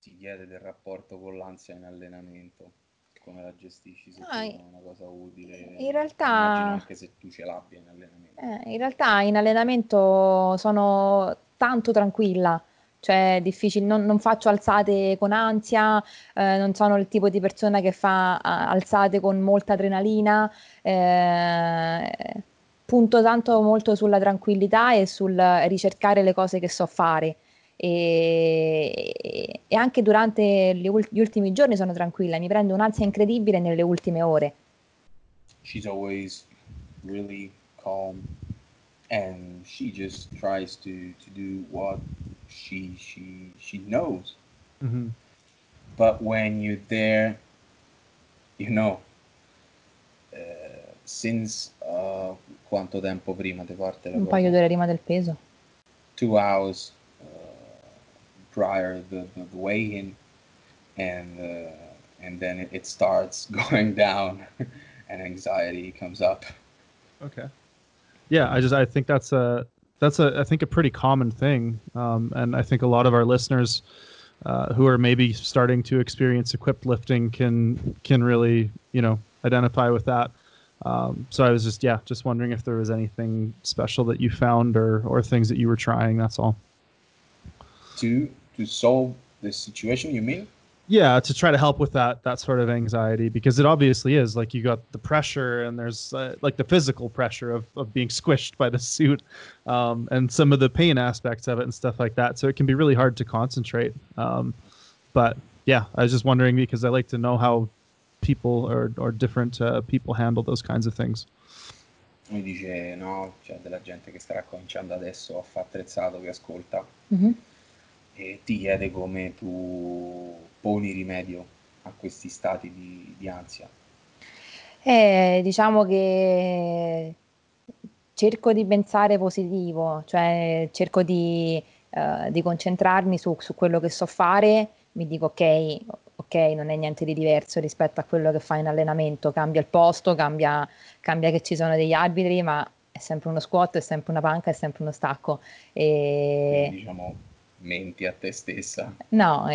Ti chiede del rapporto con l'ansia in allenamento, come la gestisci, se ah, è una cosa utile. In realtà, anche se tu ce l'abbia in allenamento. Eh, in realtà in allenamento sono tanto tranquilla, cioè difficile, non, non faccio alzate con ansia, eh, non sono il tipo di persona che fa alzate con molta adrenalina. Eh, punto tanto molto sulla tranquillità e sul ricercare le cose che so fare. E, e anche durante gli, gli ultimi giorni sono tranquilla, mi prendo un'ansia incredibile nelle ultime ore. She's always really calm and she just tries to, to do what she she she knows. Mm-hmm. But when you're there, you know, uh, since uh, quanto tempo prima di parte Un paio d'ore prima del peso. Two hours uh, prior the, the, the weigh-in and uh, and then it, it starts going down and anxiety comes up. Okay. Yeah, I just I think that's a that's a I think a pretty common thing, um, and I think a lot of our listeners uh, who are maybe starting to experience equipped lifting can can really you know identify with that. Um, so I was just yeah, just wondering if there was anything special that you found or or things that you were trying. That's all. To to solve this situation, you mean? Yeah, to try to help with that that sort of anxiety because it obviously is like you got the pressure and there's uh, like the physical pressure of of being squished by the suit, um, and some of the pain aspects of it and stuff like that. So it can be really hard to concentrate. Um, but yeah, I was just wondering because I like to know how people or, or different uh, people handle those kinds of things. Mi dice no, c'è della gente che starà cominciando adesso a fare attrezzato che ascolta mm-hmm. e ti chiede come tu poni rimedio a questi stati di, di ansia. Eh, diciamo che cerco di pensare positivo, cioè cerco di, uh, di concentrarmi su, su quello che so fare, mi dico ok, ok, non è niente di diverso rispetto a quello che fai in allenamento, cambia il posto, cambia, cambia che ci sono degli arbitri, ma è sempre uno squat, è sempre una panca, è sempre uno stacco. E... Quindi, diciamo, menti a te stessa. No,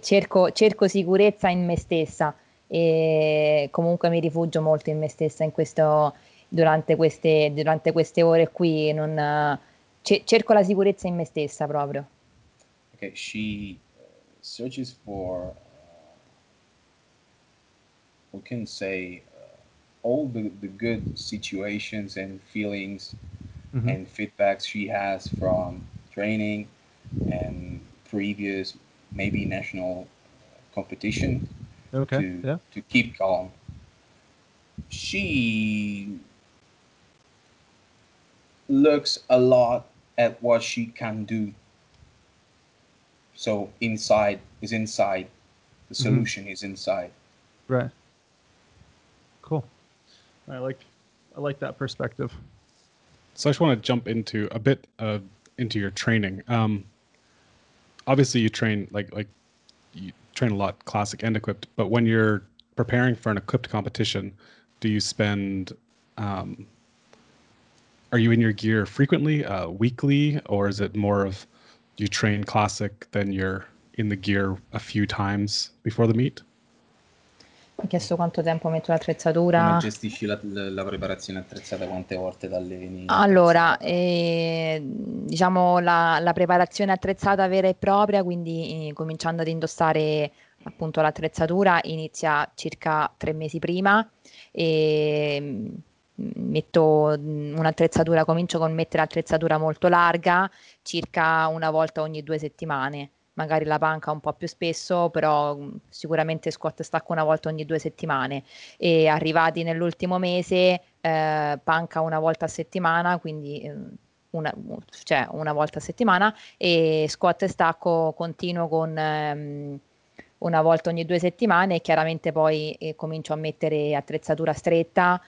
cerco, cerco, sicurezza in me stessa e comunque mi rifugio molto in me stessa in questo, durante, queste, durante queste ore qui. Non, cerco la sicurezza in me stessa proprio. Okay, she uh, searches for we can say uh, all the, the good situations and feelings mm-hmm. and feedbacks she has from training and previous maybe national competition okay to, yeah. to keep calm she looks a lot at what she can do so inside is inside the mm-hmm. solution mm-hmm. is inside right Cool. I like I like that perspective. So I just want to jump into a bit of into your training. Um, obviously, you train like like you train a lot classic and equipped, but when you're preparing for an equipped competition, do you spend um, are you in your gear frequently, uh, weekly, or is it more of you train classic, then you're in the gear a few times before the meet? Ha chiesto quanto tempo metto Come l'attrezzatura. gestisci la, la preparazione attrezzata? Quante volte t'alleni? Allora, eh, diciamo la, la preparazione attrezzata vera e propria, quindi eh, cominciando ad indossare appunto l'attrezzatura, inizia circa tre mesi prima e mm, metto mm, un'attrezzatura, comincio con mettere l'attrezzatura molto larga, circa una volta ogni due settimane. Magari la panca un po' più spesso, però mm, sicuramente squat stacco una volta ogni due settimane. E arrivati nell'ultimo mese, eh, panca una volta a settimana, quindi eh, una, cioè una volta a settimana, e squat e stacco continuo con ehm, una volta ogni due settimane e chiaramente poi eh, comincio a mettere attrezzatura stretta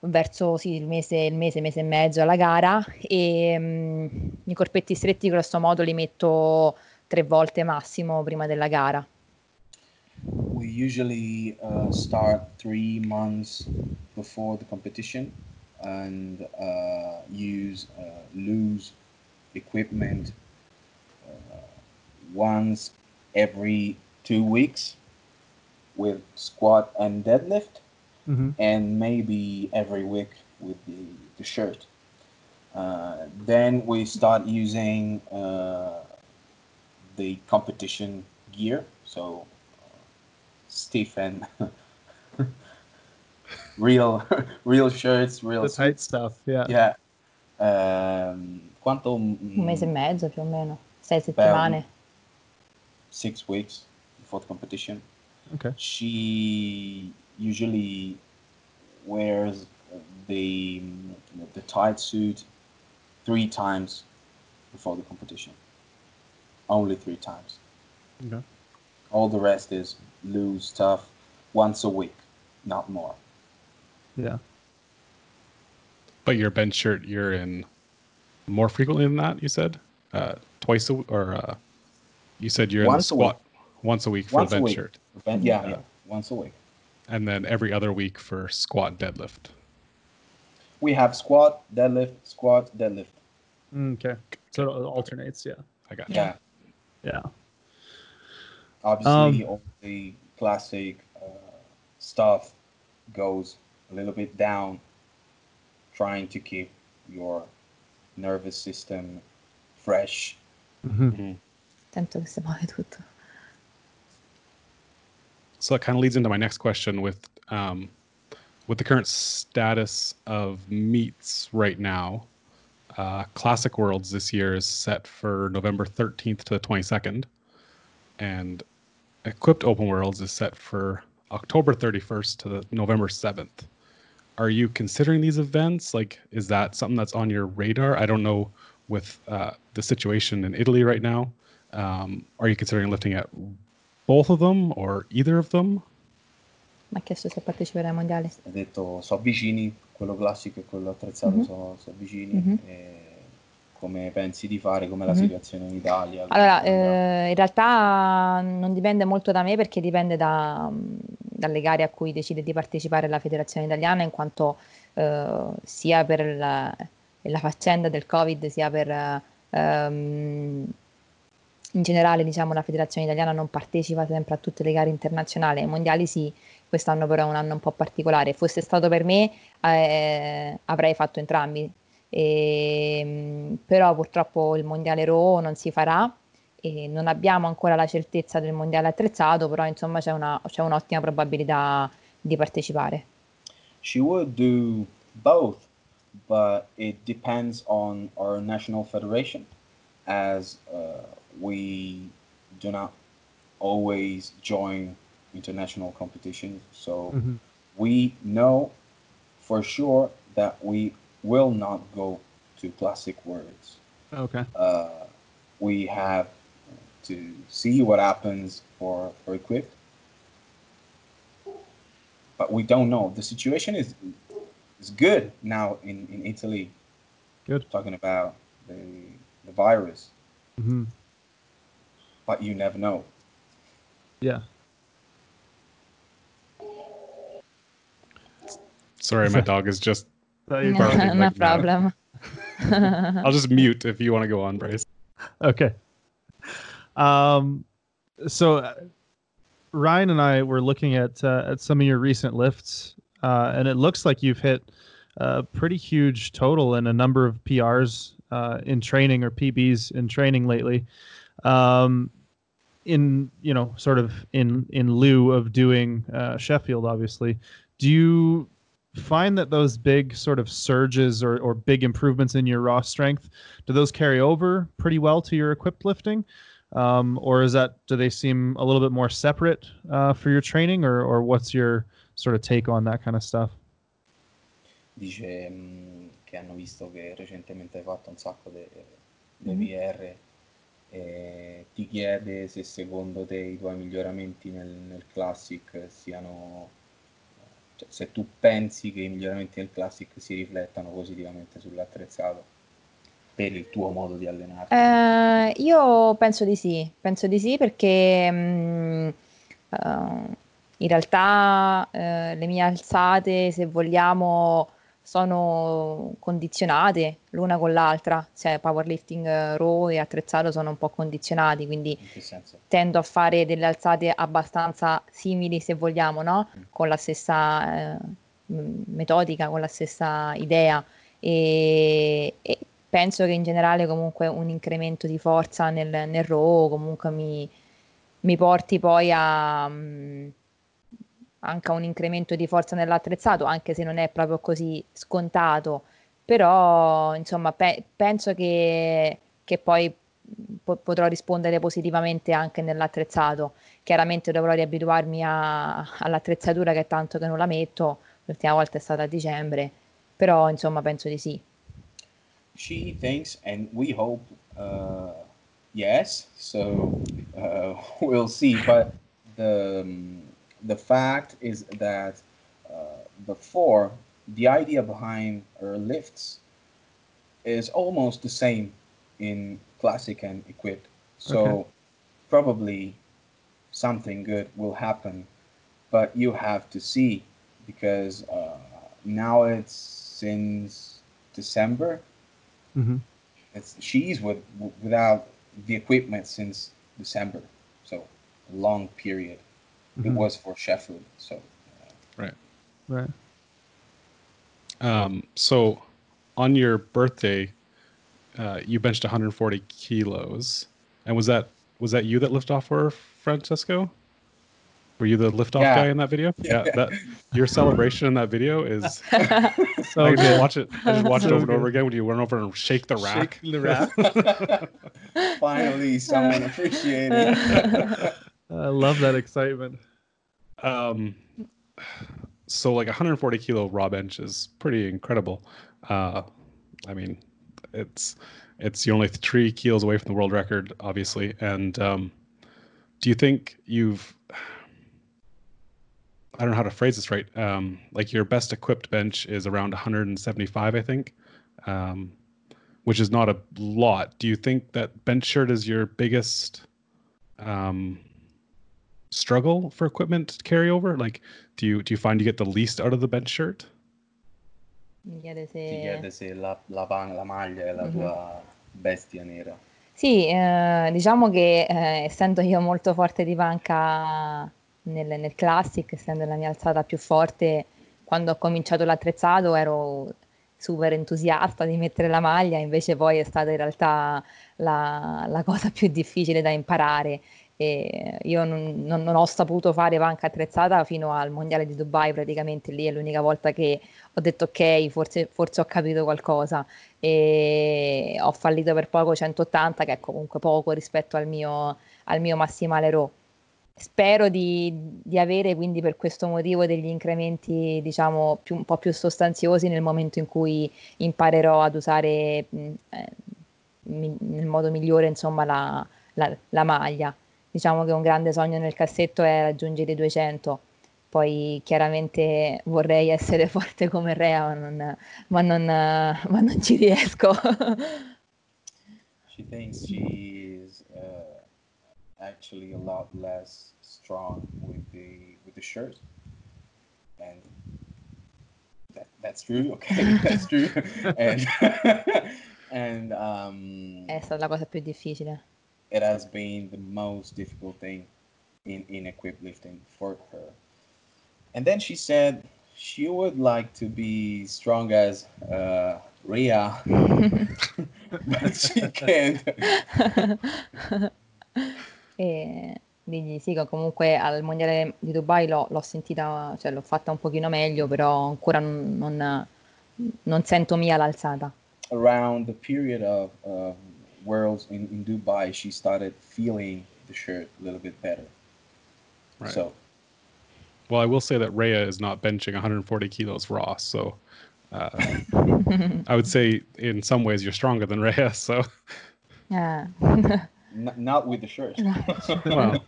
verso sì, il mese, il mese, mese e mezzo alla gara e mm, i corpetti stretti grosso modo li metto tre volte massimo prima della gara. We usually uh, start three months before the competition and uh, use uh, loose equipment uh, once every two weeks with squat and deadlift, hmm and maybe every week with the, the shirt. Uh, then we start using uh, the competition gear, so uh, stiff and real, real shirts, real The tight stuff. Yeah. Yeah. Um, quanto? Un mese e mezzo più o meno, sei settimane. Six weeks before the competition. Okay. She usually wears the the tight suit three times before the competition. Only three times. Okay. All the rest is loose stuff once a week, not more. Yeah. But your bench shirt, you're in more frequently than that. You said uh, twice a w- or uh, you said you're Once a in the squat once a week for Once a bench week. shirt, But yeah, Yeah. yeah, once a week. and then every other week for squat deadlift. We have squat, deadlift, squat, deadlift. Mm, Okay. So it alternates. Yeah. I got you. Yeah. Yeah. obviously Um, all the classic uh, stuff goes a little bit down trying to keep your nervous system fresh hmm Attento che si tutto. So that kind of leads into my next question with um, with the current status of meets right now. Uh, Classic Worlds this year is set for November 13th to the 22nd, and Equipped Open Worlds is set for October 31st to the November 7th. Are you considering these events? Like, is that something that's on your radar? I don't know with uh, the situation in Italy right now. Um, are you considering lifting at both of them or either of them? Mi ha chiesto se parteciperà ai mondiali. ha detto so vicini quello classico e quello attrezzato Mhm. so, so vicini Mhm. e come pensi di fare come la Mhm. situazione in Italia Allora, eh, in realtà non dipende molto da me perché dipende da, dalle gare a cui decide di partecipare la federazione italiana, in quanto eh, sia per la, la faccenda del Covid, sia per eh, ehm, in generale, diciamo, la federazione italiana non partecipa sempre a tutte le gare internazionali, ai mondiali sì, quest'anno però è un anno un po' particolare. Fosse stato per me, eh, avrei fatto entrambi. Ehm, però purtroppo il mondiale Raw non si farà e non abbiamo ancora la certezza del mondiale attrezzato, però insomma c'è una- c'è un'ottima probabilità di partecipare. she would do both but it depends on our national federation as uh, we do not always join international competitions so hmm we know for sure that we will not go to classic words. Okay. Uh, we have to see what happens for, for equipped, but we don't know. The situation is is good now in, in Italy. Good. Talking about the the virus, hmm but you never know. Yeah. Sorry, my dog is just. Thought you were Barley barking. no like that. problem. I'll just mute if you want to go on, Bryce. Okay. Um, so uh, Ryan and I were looking at uh, at some of your recent lifts, uh, and it looks like you've hit a pretty huge total and a number of PRs uh, in training or PBs in training lately. Um, in you know, sort of in in lieu of doing uh, Sheffield, obviously, do you find that those big sort of surges or, or big improvements in your raw strength do those carry over pretty well to your equipped lifting? Um, or is that do they seem a little bit more separate uh, for your training or, or what's your sort of take on that kind of stuff? Dice mh, che hanno visto che recentemente hai fatto un sacco di VR e ti chiede se secondo te i tuoi miglioramenti nel, nel Classic siano cioè, se tu pensi che i miglioramenti nel Classic si riflettano positivamente sull'attrezzato per il tuo modo di allenarti. Eh, io penso di sì, penso di sì perché mh, uh, in realtà uh, le mie alzate, se vogliamo, sono condizionate l'una con l'altra, cioè powerlifting uh, raw e attrezzato sono un po' condizionati, quindi tendo a fare delle alzate abbastanza simili, se vogliamo, no? Mm. Con la stessa metodica, con la stessa idea. E, e penso che in generale comunque un incremento di forza nel, nel RAW comunque mi, mi porti poi a, um, anche un incremento di forza nell'attrezzato, anche se non è proprio così scontato, però insomma pe- penso che, che poi po- potrò rispondere positivamente anche nell'attrezzato. Chiaramente dovrò riabituarmi a, all'attrezzatura che tanto che non la metto, l'ultima volta è stata a dicembre, però insomma penso di sì. she thinks, and we hope uh, yes. So uh, we'll see. But the um, the fact is that uh, before the idea behind lifts is almost the same in classic and equipped. So okay. probably something good will happen, but you have to see because uh, now it's since December Mm-hmm. It's she's with without the equipment since December, so a long period. Mm-hmm. It was for Sheffield, so. Uh, right. Right. Um, so, on your birthday, uh, you benched 140 kilos, and was that was that you that lifted off for Francesco? Were you the liftoff yeah. guy in that video? Yeah. That your celebration in that video is so I just watch it. I just watch so it over and over again when you run over and shake the rack. Shake the rack. Finally, someone appreciated. I love that excitement. Um, so like 140 kilo raw bench is pretty incredible. Uh, I mean, it's it's you're only three kilos away from the world record, obviously. And um, do you think you've I don't know how to phrase this right. Um, like your best equipped bench is around 175, I think, um, which is not a lot. Do you think that bench shirt is your biggest um, struggle for equipment carryover? Like, do you do you find you get the least out of the bench shirt? Mi chiede se, Ti chiede se la, la, la maglia è la mm-hmm. tua bestia nera. Sì, eh, diciamo che eh, essendo io molto forte di panca nel, nel classic, essendo la mia alzata più forte, quando ho cominciato l'attrezzato ero super entusiasta di mettere la maglia, invece poi è stata in realtà la, la cosa più difficile da imparare. E io non, non, non, ho saputo fare panca attrezzata fino al mondiale di Dubai, praticamente lì è l'unica volta che ho detto ok, forse, forse ho capito qualcosa. E ho fallito per poco 180, che è comunque poco rispetto al mio, al mio massimale RAW. Spero di, di, avere quindi per questo motivo degli incrementi diciamo più, un po' più sostanziosi nel momento in cui imparerò ad usare eh, mi, nel modo migliore insomma la, la, la, maglia diciamo che un grande sogno nel cassetto è raggiungere i 200 poi chiaramente vorrei essere forte come Rea ma non, ma non, ma non ci riesco she thinks she's uh actually a lot less strong with the with the shirt, and that that's true. Okay, that's true. and and um, è stata la cosa più difficile. It has been the most difficult thing in, in equip lifting for her. And then she said she would like to be strong as uh, Rhea, but she can't. e digli sì, che comunque al mondiale di Dubai l'ho, l'ho sentita, cioè l'ho fatta un pochino meglio, però ancora non, non, non sento mia l'alzata. Around the period of uh, Worlds in, in Dubai, she started feeling the shirt a little bit better. Right. So Well, I will say that Rhea is not benching 140 kilos raw, so uh, I would say in some ways you're stronger than Rhea. So Yeah. n- not with the shirt. well,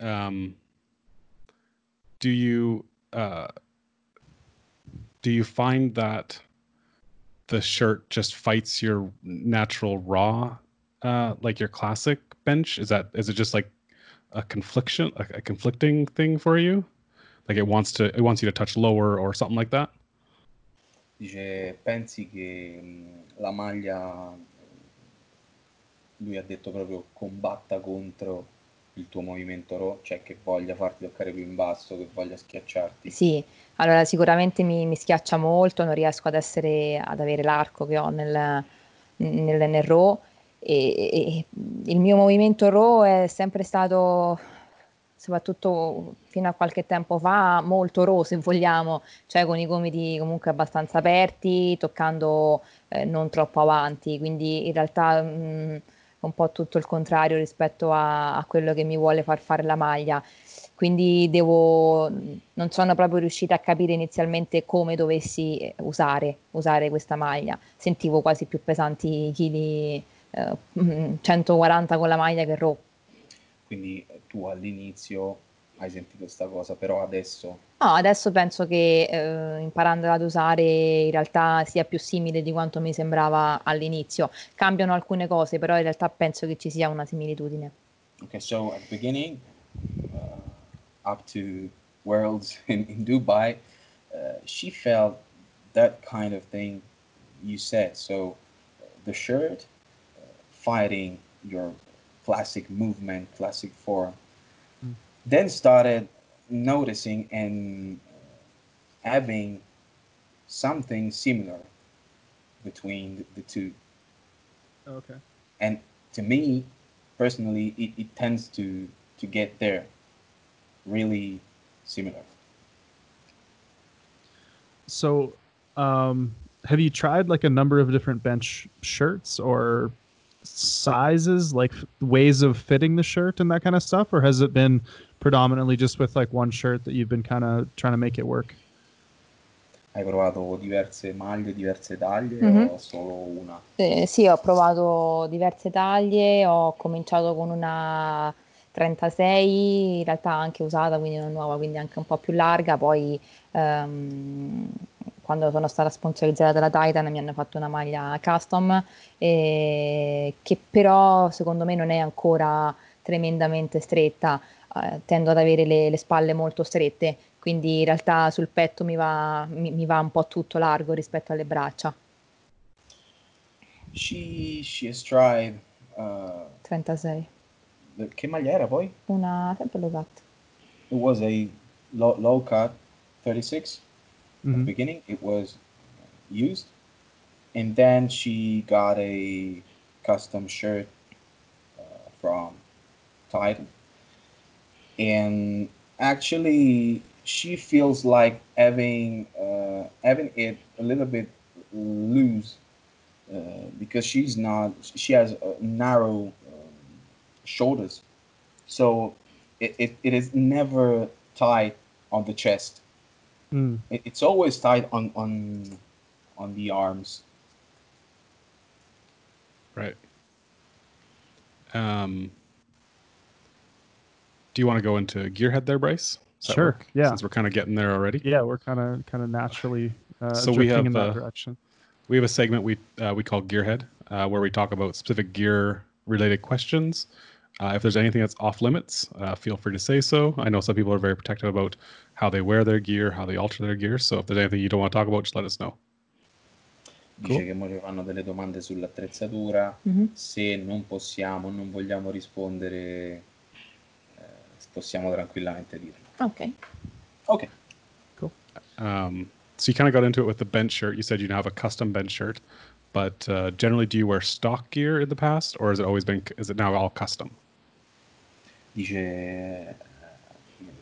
um, do you uh, do you find that the shirt just fights your natural raw, uh, like your classic bench? Is that is it just like a confliction, a, a conflicting thing for you? Like it wants to it wants you to touch lower or something like that? Dice, pensi che la maglia, lui ha detto proprio combatta contro il tuo movimento raw, cioè che voglia farti toccare più in basso, che voglia schiacciarti. Sì, allora sicuramente mi, mi schiaccia molto, non riesco ad essere, ad avere l'arco che ho nel, nel, nel RAW e, e- il mio movimento RAW è sempre stato, soprattutto fino a qualche tempo fa, molto RAW se vogliamo, cioè con i gomiti comunque abbastanza aperti, toccando eh, non troppo avanti, quindi in realtà mh, è un po' tutto il contrario rispetto a, a quello che mi vuole far fare la maglia quindi devo, non sono proprio riuscita a capire inizialmente come dovessi usare, usare questa maglia. Sentivo quasi più pesanti i chili, eh, mm, 140 con la maglia che RAW. Quindi tu all'inizio hai sentito questa cosa, però adesso No, adesso penso che eh, imparandola ad usare in realtà sia più simile di quanto mi sembrava all'inizio. Cambiano alcune cose, però in realtà penso che ci sia una similitudine. Okay, so at the beginning, uh, up to Worlds in, in Dubai, uh, she felt that kind of thing you said. So uh, the shirt, uh, fighting your classic movement, classic form. Then started noticing and having something similar between the, the two. Okay. and to me personally it, it tends to to get there really similar. So, um, have you tried like a number of different bench shirts or sizes, like ways of fitting the shirt and that kind of stuff, or has it been predominantly just with like one shirt that you've been kind of trying to make it work? hai provato diverse maglie diverse taglie Mhm. o solo una Eh, sì, ho provato diverse taglie, ho cominciato con una 36, in realtà anche usata, quindi una nuova, quindi anche un po' più larga, poi ehm, quando sono stata sponsorizzata dalla Titan mi hanno fatto una maglia custom, eh, che però secondo me non è ancora tremendamente stretta, eh, tendo ad avere le, le spalle molto strette, quindi in realtà sul petto mi va, mi- mi va un po' tutto largo rispetto alle braccia, she she has tried uh, 36. the- che maglia era poi? Una sempre lo gatto. it was a low, low cut 36 at the Mhm. beginning it was used and then she got a custom shirt uh, from Titan and actually she feels like having uh, having it a little bit loose uh, because she's not she has uh, narrow um, shoulders so it, it, it is never tight on the chest Mm. it, it's always tight on on on the arms Right. Um, do you want to go into Gearhead there, Bryce? Does Sure, work? yeah. Since we're kind of getting there already. Yeah, we're kind of kind of naturally uh, So we drifting have, in that uh, direction. We have a segment we uh, we call Gearhead, uh, where we talk about specific gear related questions. Uh, if there's anything that's off limits, uh, feel free to say so. I know some people are very protective about how they wear their gear, how they alter their gear. So if there's anything you don't want to talk about, just let us know. Dice Cool. che ora fanno delle domande sull'attrezzatura. Mhm. Se non possiamo, non vogliamo rispondere, possiamo tranquillamente dirlo. Ok. Ok. Um, so you kind of got into it with the bench shirt. You said you now have a custom bench shirt, but uh, generally, do you wear stock gear in the past, or has it always been? Is it now all custom? Dice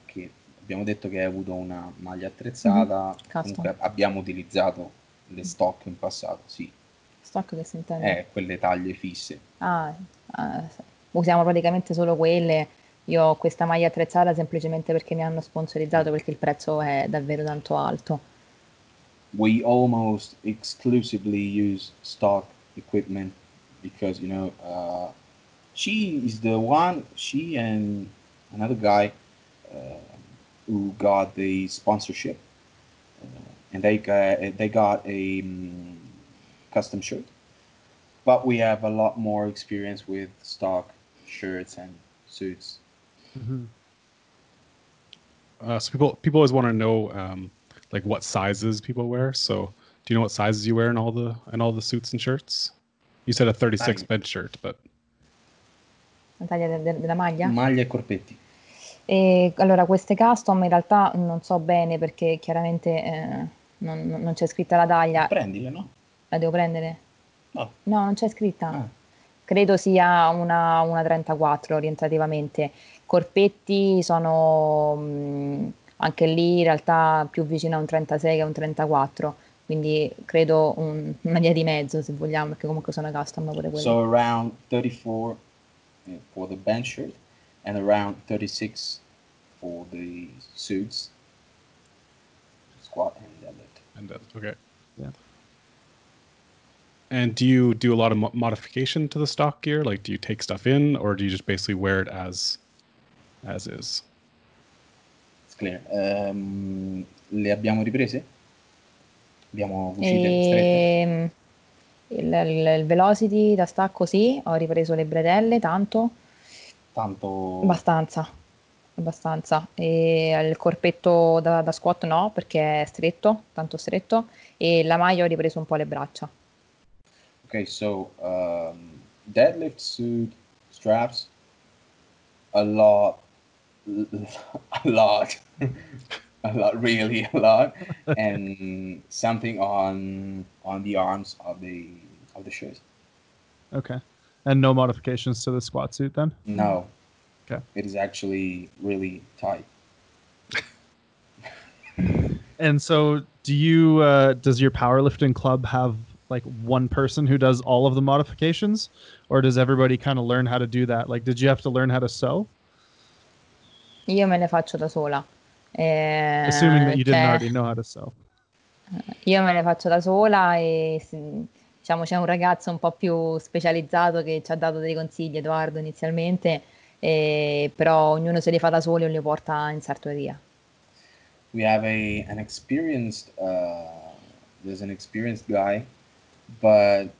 che abbiamo detto che hai avuto una maglia attrezzata, Mhm. Custom. comunque abbiamo utilizzato le stock in passato, sì, Stock che si intende? eh, quelle taglie fisse. Ah, ah, usiamo praticamente solo quelle. Io ho questa maglia attrezzata semplicemente perché mi hanno sponsorizzato perché il prezzo è davvero tanto alto. We almost exclusively use stock equipment because you know uh, she is the one, she and another guy uh, who got the sponsorship, uh, and they got they got a mm, custom shirt. But we have a lot more experience with stock shirts and suits. Mhm. Uh, so people people always want to know um, like what sizes people wear. So do you know what sizes you wear in all the in all the suits and shirts? You said a 36 Fine. bench shirt, but La taglia de- de- della maglia? Maglie e corpetti. E allora, queste custom in realtà non so bene perché chiaramente eh, non, non c'è scritta la taglia. Prendile, no? La devo prendere? No. No, non c'è scritta. Ah. Credo sia una, una 34 orientativamente. Corpetti sono mh, anche lì in realtà più vicino a un 36 che a un 34, quindi credo un- una via di mezzo se vogliamo, perché comunque sono custom pure quelle. So around 34 uh, for the bench shirt and around 36 for the suits, squat and deadlift. and uh, okay. Yeah. And do you do a lot of mo- modification to the stock gear? Like, do you take stuff in, or do you just basically wear it as as is? Ehm, le abbiamo riprese? Abbiamo uscite? Ehm, il, il- il velocity da stacco sì, ho ripreso le bretelle tanto, Tanto abbastanza, abbastanza. E il corpetto da, da squat no, perché è stretto, tanto stretto, e la maglia ho ripreso un po' le braccia. Okay, so um, deadlift suit straps, a lot, a lot, a lot, really a lot, and something on on the arms of the of the shirt. Okay. And no modifications to the squat suit then? No, Okay. it is actually really tight. And so, do you? Uh, does your powerlifting club have like one person who does all of the modifications, or does everybody kind of learn how to do that? Like, did you have to learn how to sew? Io me le faccio da sola. Eh, Assuming that you didn't cioè, already know how to sew. Io me le faccio da sola e diciamo c'è un ragazzo un po' più specializzato che ci ha dato dei consigli, Edoardo inizialmente, e- però ognuno se li fa da soli o li porta in sartoria. We have a an experienced uh, there's an experienced guy, but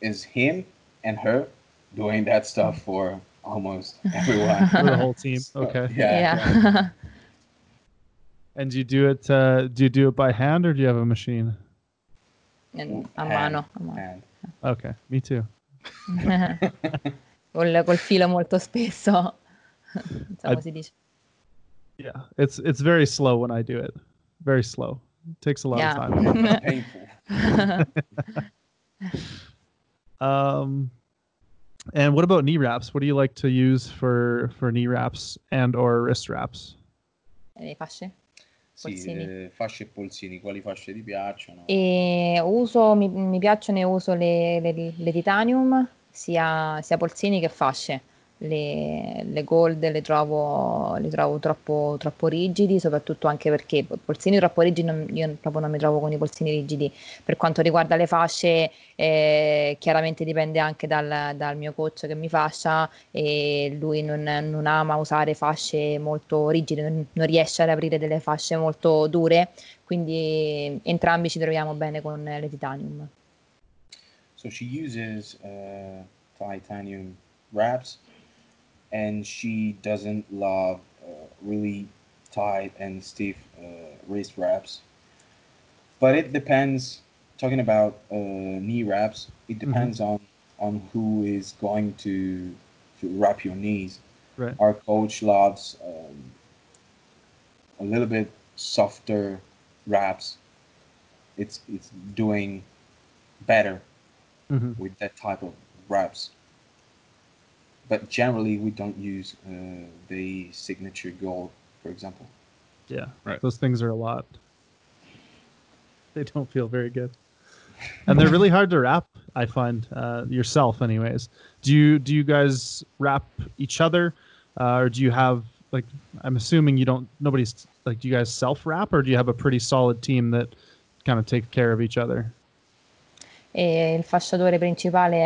is him and her doing that stuff for almost everyone. For the whole team. So, Okay. Yeah. Yeah. And do you do it? Uh, do you do it by hand or do you have a machine? a Hand, mano, a mano. hand. Okay, me too. Col, col filo molto spesso, non I- si dice. Yeah, it's it's very slow when I do it. Very slow. It takes a lot Yeah. of time. Painful. Um, and what about knee wraps? What do you like to use for for knee wraps and or wrist wraps? Le fasce? Sì, Polsini. eh, fasce e polsini, quali fasce ti piacciono? E uso, mi, mi piacciono e uso le, le- le titanium, sia, sia polsini che fasce. Le, le gold le trovo, le trovo troppo, troppo rigidi, soprattutto anche perché polsini troppo rigidi non- io proprio non mi trovo con i polsini rigidi. Per quanto riguarda le fasce, eh, chiaramente dipende anche dal, dal mio coach che mi fascia e lui non, non ama usare fasce molto rigide, non, non riesce ad aprire delle fasce molto dure, quindi entrambi ci troviamo bene con le titanium. So she uses uh, titanium wraps, and she doesn't love uh, really tight and stiff uh, wrist wraps. But it depends. talking about uh, knee wraps, it depends on on who is going to to wrap your knees. Right. Our coach loves um, a little bit softer wraps. It's it's doing better hmm with that type of wraps. But generally, we don't use uh, the signature gold, for example. Yeah. Right. Those things are a lot. They don't feel very good. And they're really hard to wrap, I find, uh, yourself anyways. Do you do you guys wrap each other? Uh, or do you have like I'm assuming you don't nobody's like do you guys self wrap or do you have a pretty solid team that kind of takes care of each other? E il fasciatore principale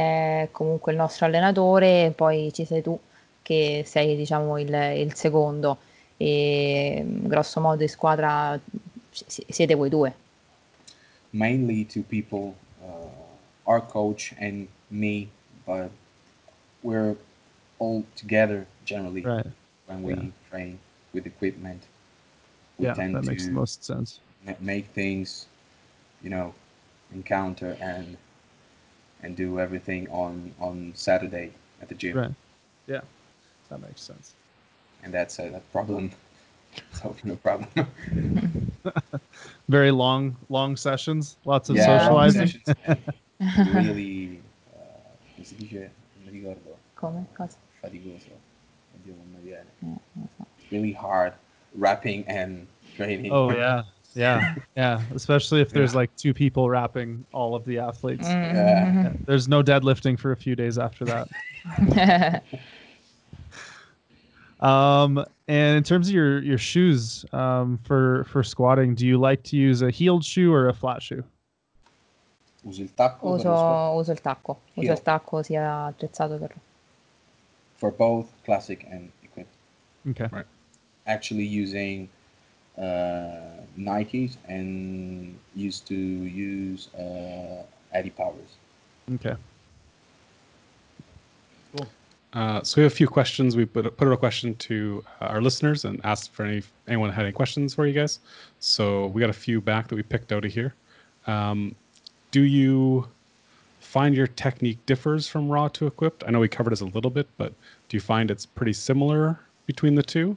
è comunque il nostro allenatore, poi ci sei tu che sei diciamo il, il secondo e grosso modo in squadra si- siete voi due. Mainly to people, uh, our coach and me, but we're all together generally Right. when we yeah. train with equipment. We Yeah, tend that makes the to most sense. ma- make things, you know, encounter and and do everything on on Saturday at the gym, Right. Yeah. That makes sense. and that's a, a problem. So no problem. Very long long sessions, lots of Yeah, socializing. sessions, really, uh, come si dice? Non mi ricordo. Come? Cosa? Faticoso. Oddio, non mi viene. Non lo so. Really hard rapping and training. Oh yeah, yeah, yeah. Especially if there's Yeah. like two people wrapping all of the athletes. Yeah. There's no deadlifting for a few days after that. Um, and in terms of your your shoes, um, for for squatting, do you like to use a heeled shoe or a flat shoe? Uso il tacco Uso, uso il tacco, uso il tacco sia attrezzato per for both classic and equipped. Okay. Right. Actually using Nikes and used to use uh, Adipowers. Okay. Uh, so we have a few questions. We put put out a question to uh, our listeners and asked for any anyone had any questions for you guys. So we got a few back that we picked out of here. Um, do you find your technique differs from raw to equipped? I know we covered this a little bit, but do you find it's pretty similar between the two?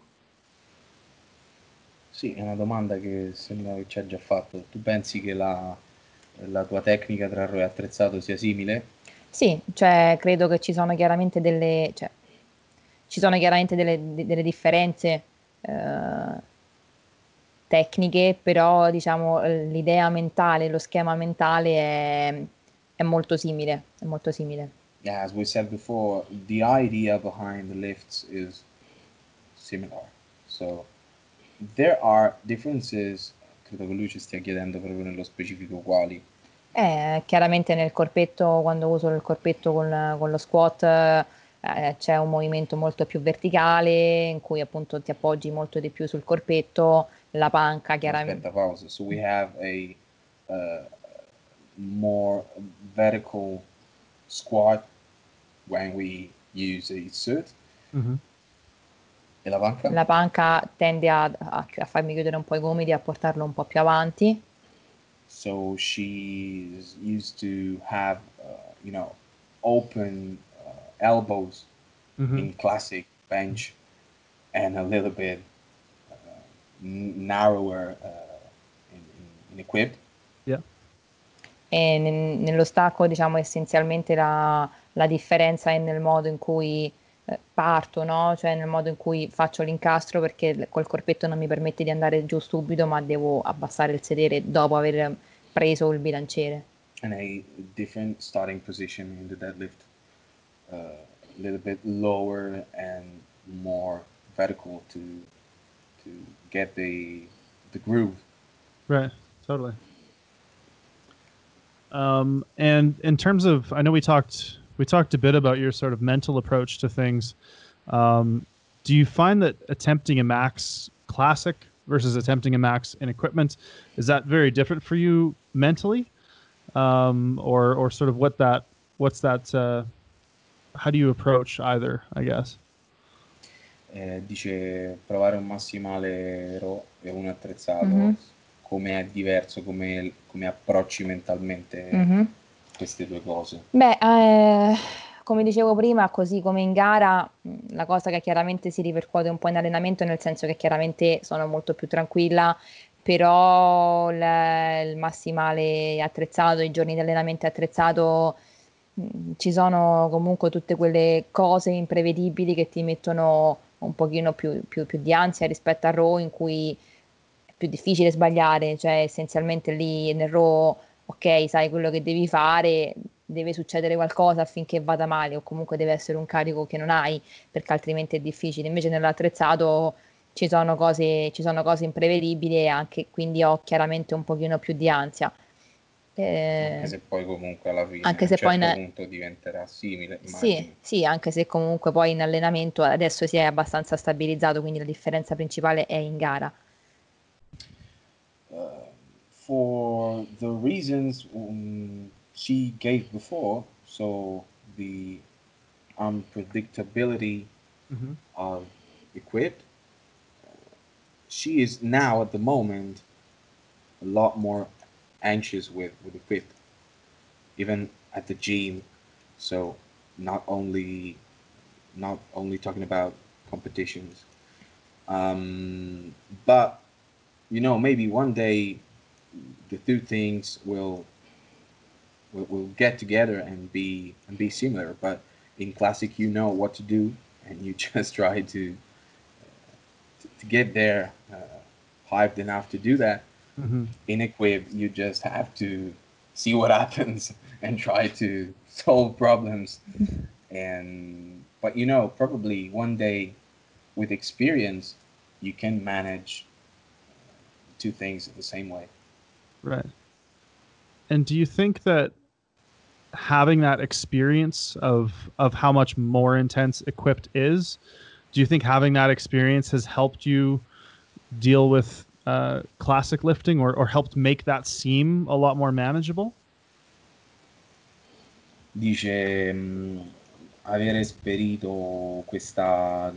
Sì, è una domanda che sembra che ci ha già fatto. Tu pensi che la, la tua tecnica tra raw e attrezzato sia simile? Sì, cioè credo che ci sono chiaramente delle, cioè, ci sono chiaramente delle, de- delle differenze eh, tecniche, però diciamo l'idea mentale, lo schema mentale è, è molto simile, è molto simile. Yeah, as we said before, the idea behind the lifts is similar. So there are differences, credo che lui ci stia chiedendo proprio nello specifico quali. Eh, chiaramente nel corpetto, quando uso il corpetto con, con lo squat, eh, c'è un movimento molto più verticale in cui appunto ti appoggi molto di più sul corpetto, la panca chiaramente. Aspetta, pausa. So we have a uh, more vertical squat when we use a suit. Mhm. E la panca? La panca tende a, a- a farmi chiudere un po' i gomiti, a portarlo un po' più avanti. So she's used to have, uh, you know, open uh, elbows Mhm. in classic bench and a little bit uh, narrower uh, in, in, in equipped. E ne- nello stacco, diciamo, essenzialmente la, la differenza è nel modo in cui parto, no? Cioè nel modo in cui faccio l'incastro, perché col corpetto non mi permette di andare giù subito, ma devo abbassare il sedere dopo aver preso il bilanciere. and a different starting position in the deadlift, uh, a little bit lower and more vertical to to get the the groove. Right. Totally. Um, and in terms of, I know we talked we talked a bit about your sort of mental approach to things. Um, do you find that attempting a max classic versus attempting a max in equipment is that very different for you mentally, um, or or sort of what that what's that? Uh, how do you approach either? I guess. Eh, dice provare un massimale raw e un attrezzato. Mhm. come è diverso, come, come approcci mentalmente Mhm. Queste due cose. Beh, eh, come dicevo prima, così come in gara, la cosa che chiaramente si ripercuote un po' in allenamento, nel senso che chiaramente sono molto più tranquilla, però il, il massimale attrezzato, i giorni di allenamento attrezzato, ci sono comunque tutte quelle cose imprevedibili che ti mettono un pochino più, più- più di ansia rispetto al RAW in cui è più difficile sbagliare, cioè essenzialmente lì nel RAW, ok, sai quello che devi fare, deve succedere qualcosa affinché vada male o comunque deve essere un carico che non hai perché altrimenti è difficile. Invece nell'attrezzato ci sono cose, ci sono cose imprevedibili e anche quindi ho chiaramente un pochino più di ansia. Eh, Anche se poi comunque alla fine anche a se certo poi punto diventerà simile, Sì, sì, anche se comunque poi in allenamento adesso si è abbastanza stabilizzato, quindi la differenza principale è in gara. uh, for the reasons um, she gave before, so the unpredictability Mhm. of Equip, she is now at the moment a lot more anxious with with Equip, even at the gym. So not only not only talking about competitions, um, but you know maybe one day the two things will will, will get together and be and be similar. But in classic you know what to do and you just try to to, to get there uh, hyped enough to do that. Mhm. in equip you just have to see what happens and try to solve problems. And but you know probably one day with experience you can manage two things the same way Right. And do you think that having that experience of of how much more intense equipped is, do you think having that experience has helped you deal with uh, classic lifting or, or helped make that seem a lot more manageable? dice mh, aver esperito questa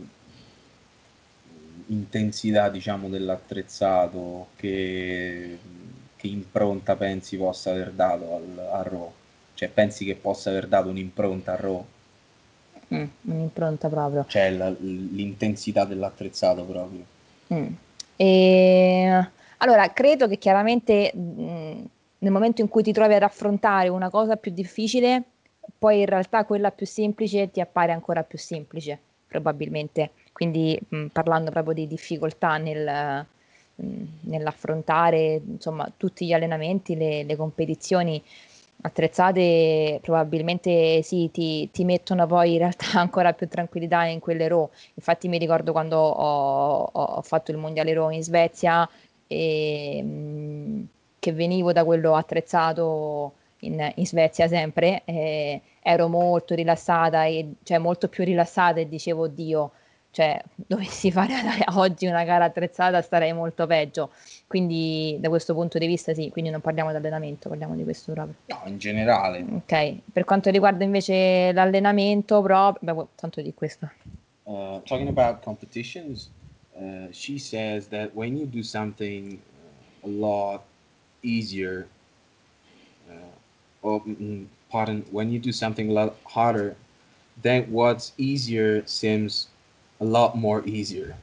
intensità diciamo dell'attrezzato che, che impronta pensi possa aver dato al, a Raw cioè pensi che possa aver dato un'impronta a Raw Mm, un'impronta proprio. cioè la- l'intensità dell'attrezzato proprio Mm. E, allora, credo che chiaramente mh, nel momento in cui ti trovi ad affrontare una cosa più difficile, poi in realtà quella più semplice ti appare ancora più semplice, probabilmente. Quindi mh, parlando proprio di difficoltà nel, nell'affrontare insomma tutti gli allenamenti, le, le competizioni attrezzate, probabilmente sì, ti, ti mettono poi in realtà ancora più tranquillità in quelle RAW. Infatti mi ricordo quando ho, ho- fatto il mondiale Raw in Svezia e mh, che venivo da quello attrezzato in, in Svezia sempre, eh, ero molto rilassata, e, cioè molto più rilassata e dicevo, oddio, cioè dovessi fare oggi una gara attrezzata starei molto peggio. Quindi da questo punto di vista sì, quindi non parliamo di allenamento, parliamo di questo proprio. no in generale Ok, per quanto riguarda invece l'allenamento proprio, beh, tanto di questo. uh, talking about competitions, uh, she says that when you do something uh, a lot easier, uh, or mm, pardon, when you do something a lot harder, then what's easier seems a lot more easier.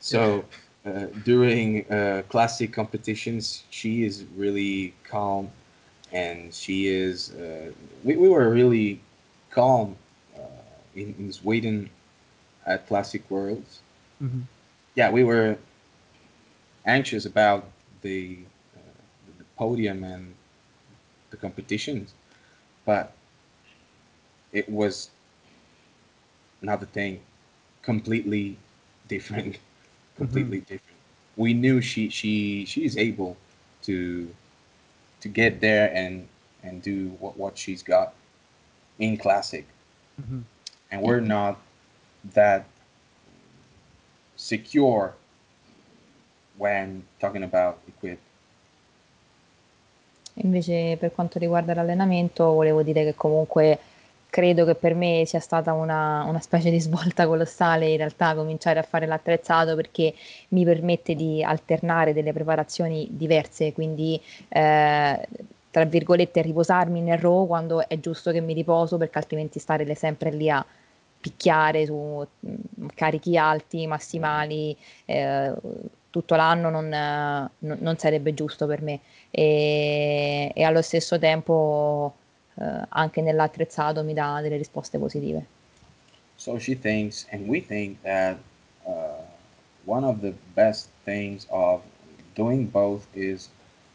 So uh, during uh, classic competitions, she is really calm, and she is. Uh, we, we were really calm uh, in, in Sweden at Classic Worlds. Mhm. Yeah, we were anxious about the, uh, the podium and the competitions, but it was another thing, completely different, completely different. We knew she she she is able to to get there and and do what what she's got in classic Mhm. and we're not that secure when talking about equip. Invece per quanto riguarda l'allenamento, volevo dire che comunque credo che per me sia stata una, una, specie di svolta colossale in realtà cominciare a fare l'attrezzato perché mi permette di alternare delle preparazioni diverse, quindi eh, tra virgolette riposarmi nel row quando è giusto che mi riposo perché altrimenti stare sempre lì a picchiare su mm, carichi alti, massimali, eh, tutto l'anno non, non, sarebbe giusto per me. E, e allo stesso tempo uh, anche nell'attrezzato mi dà delle risposte positive. So she thinks, and we think that uh, one of the best things of doing both is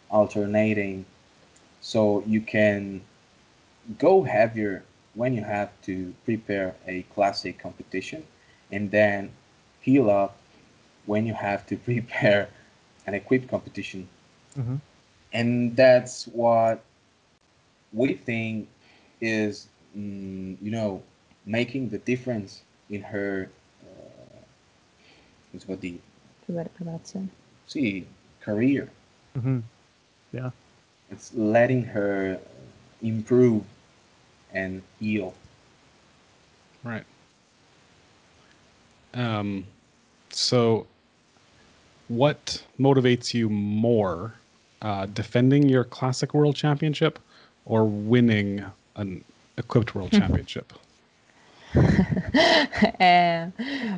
alternating so you can go heavier when you have to prepare a classic competition and then heal up when you have to prepare an equipped competition. Mm-hmm. And that's what we think is mm, you know making the difference in her uh, what the see career. Mm-hmm. yeah. It's letting her improve and heal. Right. Um so what motivates you more uh, defending your classic world championship or winning an equipped world championship? eh,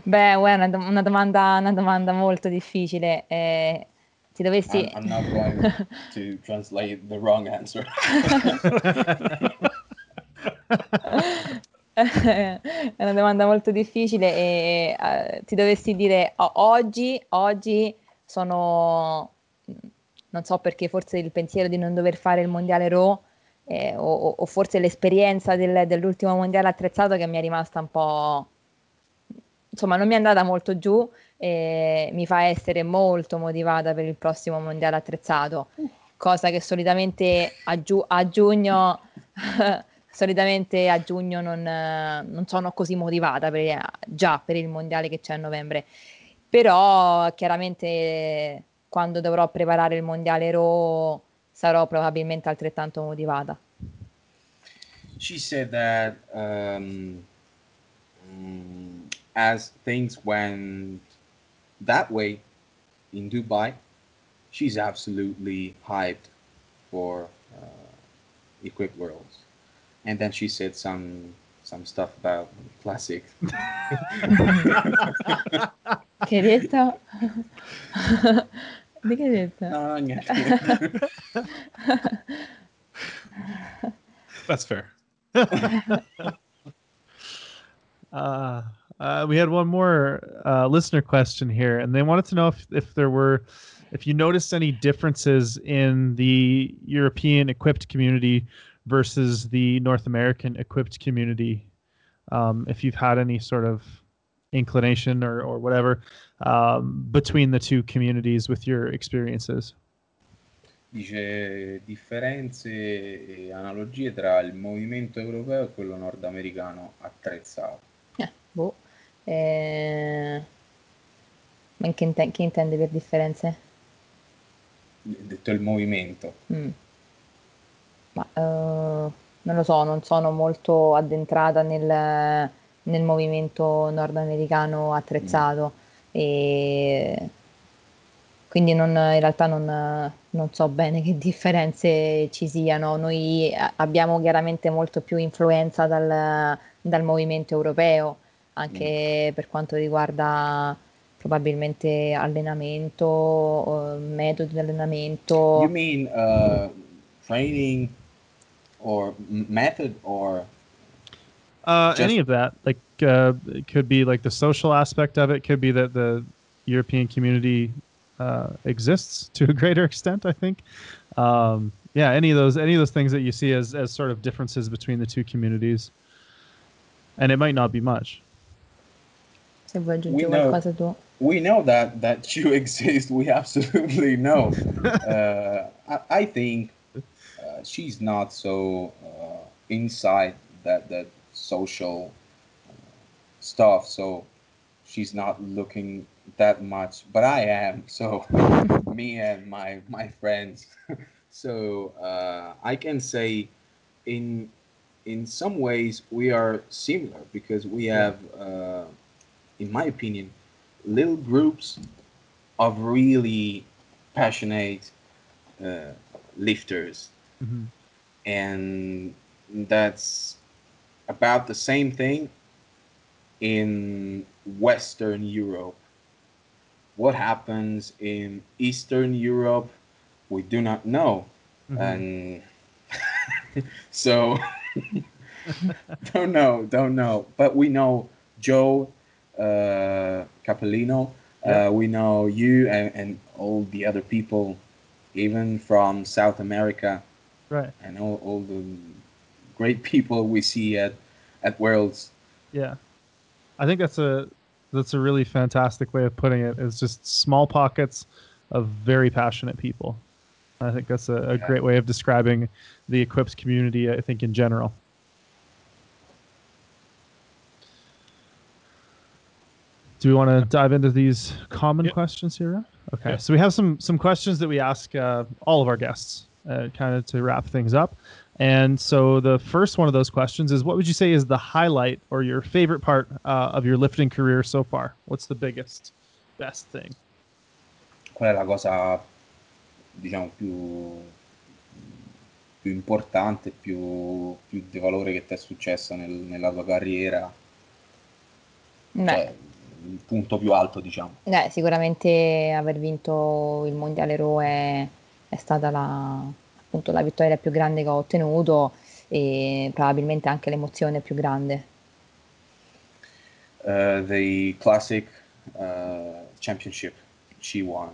beh, una, una, domanda, una domanda molto difficile. Eh, ti dovessi... I'm, I'm not going to translate the wrong answer. è una domanda molto difficile e uh, ti dovessi dire oh, oggi, oggi sono, non so perché, forse il pensiero di non dover fare il mondiale Raw eh, o, o, forse l'esperienza del, dell'ultimo mondiale attrezzato che mi è rimasta un po'... insomma non mi è andata molto giù e mi fa essere molto motivata per il prossimo mondiale attrezzato, cosa che solitamente a, giu- a giugno... solitamente a giugno non, non sono così motivata per, già per il mondiale che c'è a novembre. Però chiaramente quando dovrò preparare il mondiale Raw sarò probabilmente altrettanto motivata. She said that um, as things went that way in Dubai, she's absolutely hyped for uh, Equip Worlds. And then she said some some stuff about classic. che hai detto? Di che hai? No, no. That's fair. uh, uh, we had one more uh, listener question here, and they wanted to know if, if there were, if you noticed any differences in the European equipped community versus the North American equipped community. Um, if you've had any sort of inclination or, or whatever um, between the two communities with your experiences? Dice differenze e analogie tra il movimento europeo e quello nordamericano attrezzato. Eh, boh. Eh... Ma che, inte- che intende per differenze? Detto il movimento. Mm. Ma uh, non lo so, non sono molto addentrata nel, nel movimento nordamericano attrezzato e quindi non, in realtà non, non, so bene che differenze ci siano. Noi abbiamo chiaramente molto più influenza dal, dal movimento europeo, anche mm. per quanto riguarda probabilmente allenamento, metodi di allenamento. You mean uh, training or method or uh, Just... any of that, like uh, it could be like the social aspect of it. Could be that the European community uh, exists to a greater extent. I think. Um, yeah, any of those, any of those things that you see as as sort of differences between the two communities, and it might not be much. we know, we know that that you exist. We absolutely know. uh, I, I, think uh, she's not so uh, inside that that social stuff. So she's not looking that much, but I am. So me and my my friends. so uh, I can say in in some ways we are similar because we have, uh, in my opinion, little groups of really passionate uh, lifters, Mhm. and that's about the same thing in Western Europe. What happens in Eastern Europe, we do not know Mhm. and so don't know don't know but we know joe uh capellino Yeah. uh, we know you and, and all the other people even from south america Right. and all, all the great people we see at at worlds Yeah. I think that's a that's a really fantastic way of putting it. it. Is just small pockets of very passionate people. I think that's a, a Yeah. great way of describing the Equips community. I think in general. Do we want to dive into these common Yep. questions here? Okay, Yeah. so we have some some questions that we ask uh, all of our guests, uh, kind of to wrap things up. And so the first one of those questions is, what would you say is the highlight or your favorite part uh, of your lifting career so far? What's the biggest, best thing? qual è la cosa diciamo più più importante più, più di valore che ti è successa nel- nella tua carriera Beh, cioè il punto più alto diciamo eh, sicuramente aver vinto il mondiale Raw è, è stata la, appunto, la vittoria più grande che ho ottenuto e probabilmente anche l'emozione più grande. uh, the classic uh, championship she won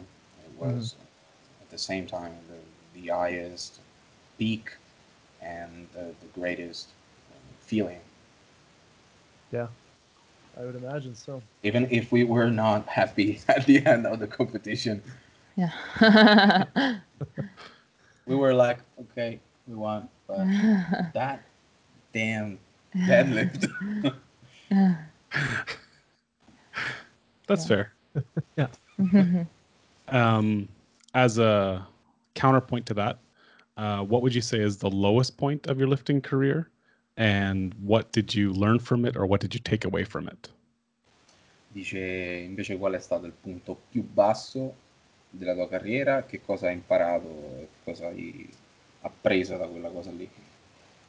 it was at the same time the, the highest peak and the, the greatest feeling Yeah, I would imagine so. even if we were not happy at the end of the competition Yeah. we were like okay we won but that damn deadlift That's fair. Yeah. fair. Um, as a counterpoint to that, uh, what would you say is the lowest point of your lifting career? And what did you learn from it or what did you take away from it? dice invece qual è stato il punto più basso della tua carriera che cosa hai imparato e cosa hai appreso da quella cosa lì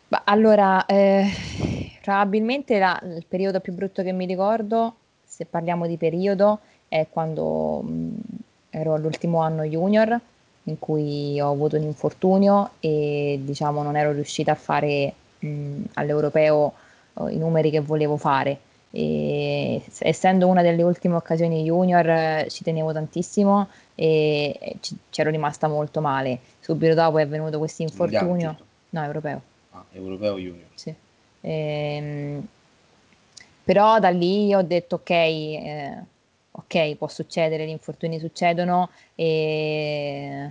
Ma allora, eh, probabilmente la- il periodo più brutto che mi ricordo, se parliamo di periodo, è quando mh, ero all'ultimo anno junior, in cui ho avuto un infortunio e diciamo non ero riuscita a fare mh, all'europeo eh, i numeri che volevo fare. E essendo una delle ultime occasioni junior, eh, ci tenevo tantissimo e e ci, c'ero rimasta molto male. Subito dopo è venuto questo infortunio. No, europeo. Ah, europeo junior Sì. Ehm, però da lì ho detto ok, eh, ok, può succedere, gli infortuni succedono e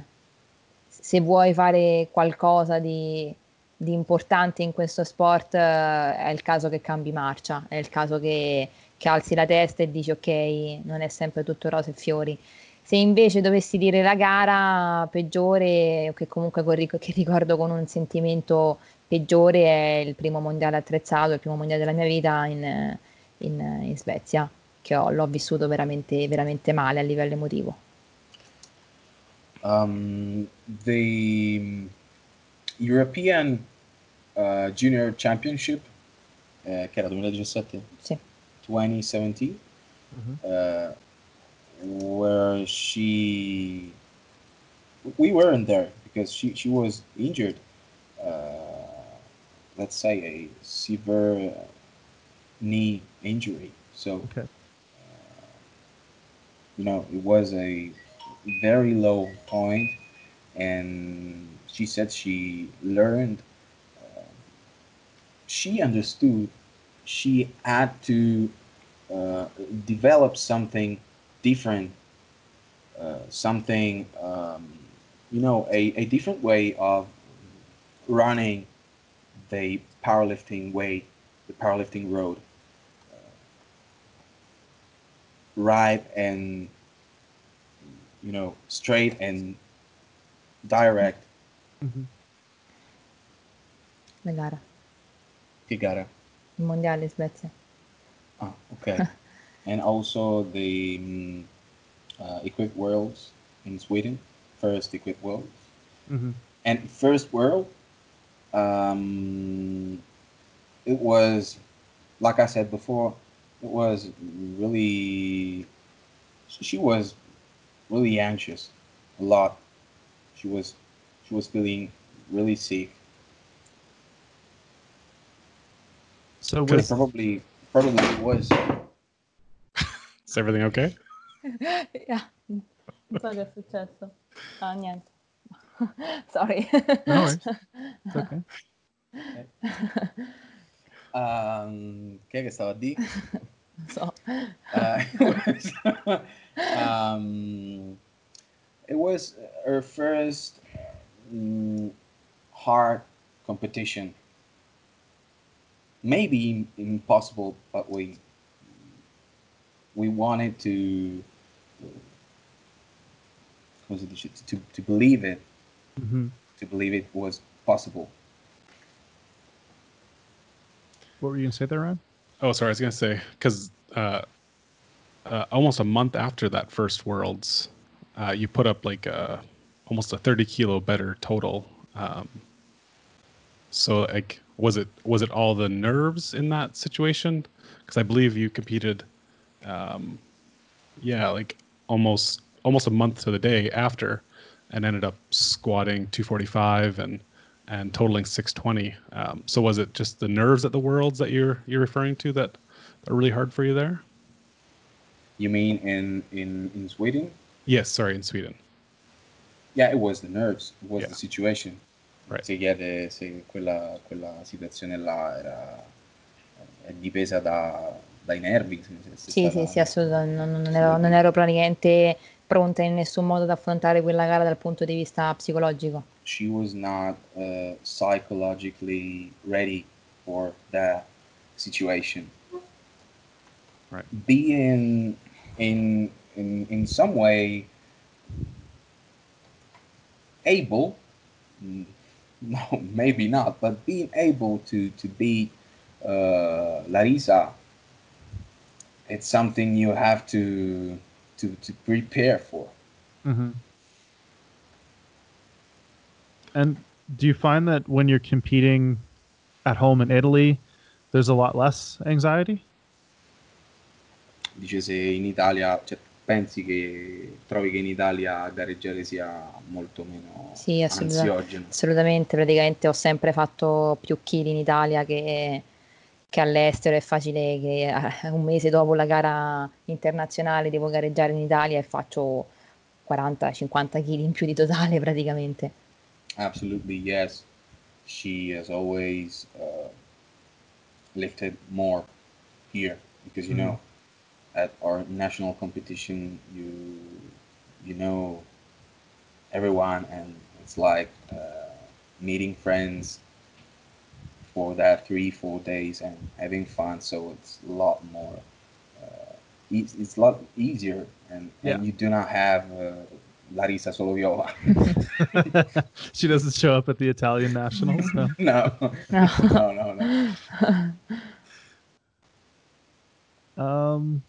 se vuoi fare qualcosa di, di importante in questo sport eh, è il caso che cambi marcia, è il caso che, che alzi la testa e dici ok, non è sempre tutto rose e fiori. Se invece dovessi dire la gara peggiore, che comunque che ricordo con un sentimento peggiore è il primo mondiale attrezzato, il primo mondiale della mia vita in, in- in Svezia, che ho- l'ho vissuto veramente, veramente male a livello emotivo. Um, the European uh, Junior Championship eh, che era 2017 Sì. 2017 Mhm. uh, where she we weren't there because she, she was injured uh, let's say a severe uh, knee injury so Okay. uh, you know it was a very low point and she said she learned uh, she understood she had to uh, develop something different, uh, something, um, you know, a, a different way of running the powerlifting way, the powerlifting road. Uh, right and, you know, straight and direct. Mhm. La gara. Che gara? Il mondiale in Svezia. Ah, okay. and also the um, uh, Equip Worlds in Sweden, first Equip Worlds. hmm And first world, um, it was, like I said before, it was really, she was really anxious a lot. She was, she was feeling really sick. So And with probably, probably it was. Is everything okay? Yeah. Non so che è successo. Ah, niente. Sorry. No worries. it's okay. Um, che è che stava a dire? Non so. Uh, it was, um, it was her first hard competition. Maybe impossible, but we we wanted to come si dice, to to believe it, hmm to believe it was possible. What were you gonna say there, Ron? Oh, sorry. I was gonna say because uh, uh, almost a month after that first Worlds, uh, you put up like a almost a thirty kilo better total. Um, so, like, was it was it all the nerves in that situation? Because I believe you competed, um, yeah, like almost almost a month to the day after, and ended up squatting two forty five and and totaling 620. Um, so was it just the nerves at the worlds that you're you're referring to that are really hard for you there? You mean in in in Sweden? Yes, sorry, in Sweden. Yeah, it was the nerves, it was Yeah. the situation. Right. Si chiede se quella, quella situazione là era è dipesa da, dai nervi. se- se- Sì, stava- sì, sì, assolutamente. Non, non ero, non ero praticamente pronta in nessun modo ad affrontare quella gara dal punto di vista psicologico. She was not uh, psychologically ready for that situation. Right. Being in in in some way able, mm, no, maybe not, but being able to to beat uh, Larissa, it's something you have to to to prepare for. hmm And do you find that when you're competing at home in Italy, there's a lot less anxiety? Dice se in Italia, cioè, pensi che trovi che in Italia gareggiare sia molto meno Sì, assoluta- ansiogeno. assolutamente. Praticamente ho sempre fatto più chili in Italia che, che all'estero. È facile che eh, un mese dopo la gara internazionale devo gareggiare in Italia e faccio 40-50 kg in più di totale praticamente. Absolutely, yes. She has always uh, lifted more here because you Mhm. know at our national competition you you know everyone and it's like uh, meeting friends for that three four days and having fun so it's a lot more uh, e- it's a lot easier and, Yeah. and you do not have uh, Larissa Soloviova she doesn't show up at the Italian nationals. No. no No. no no no Um.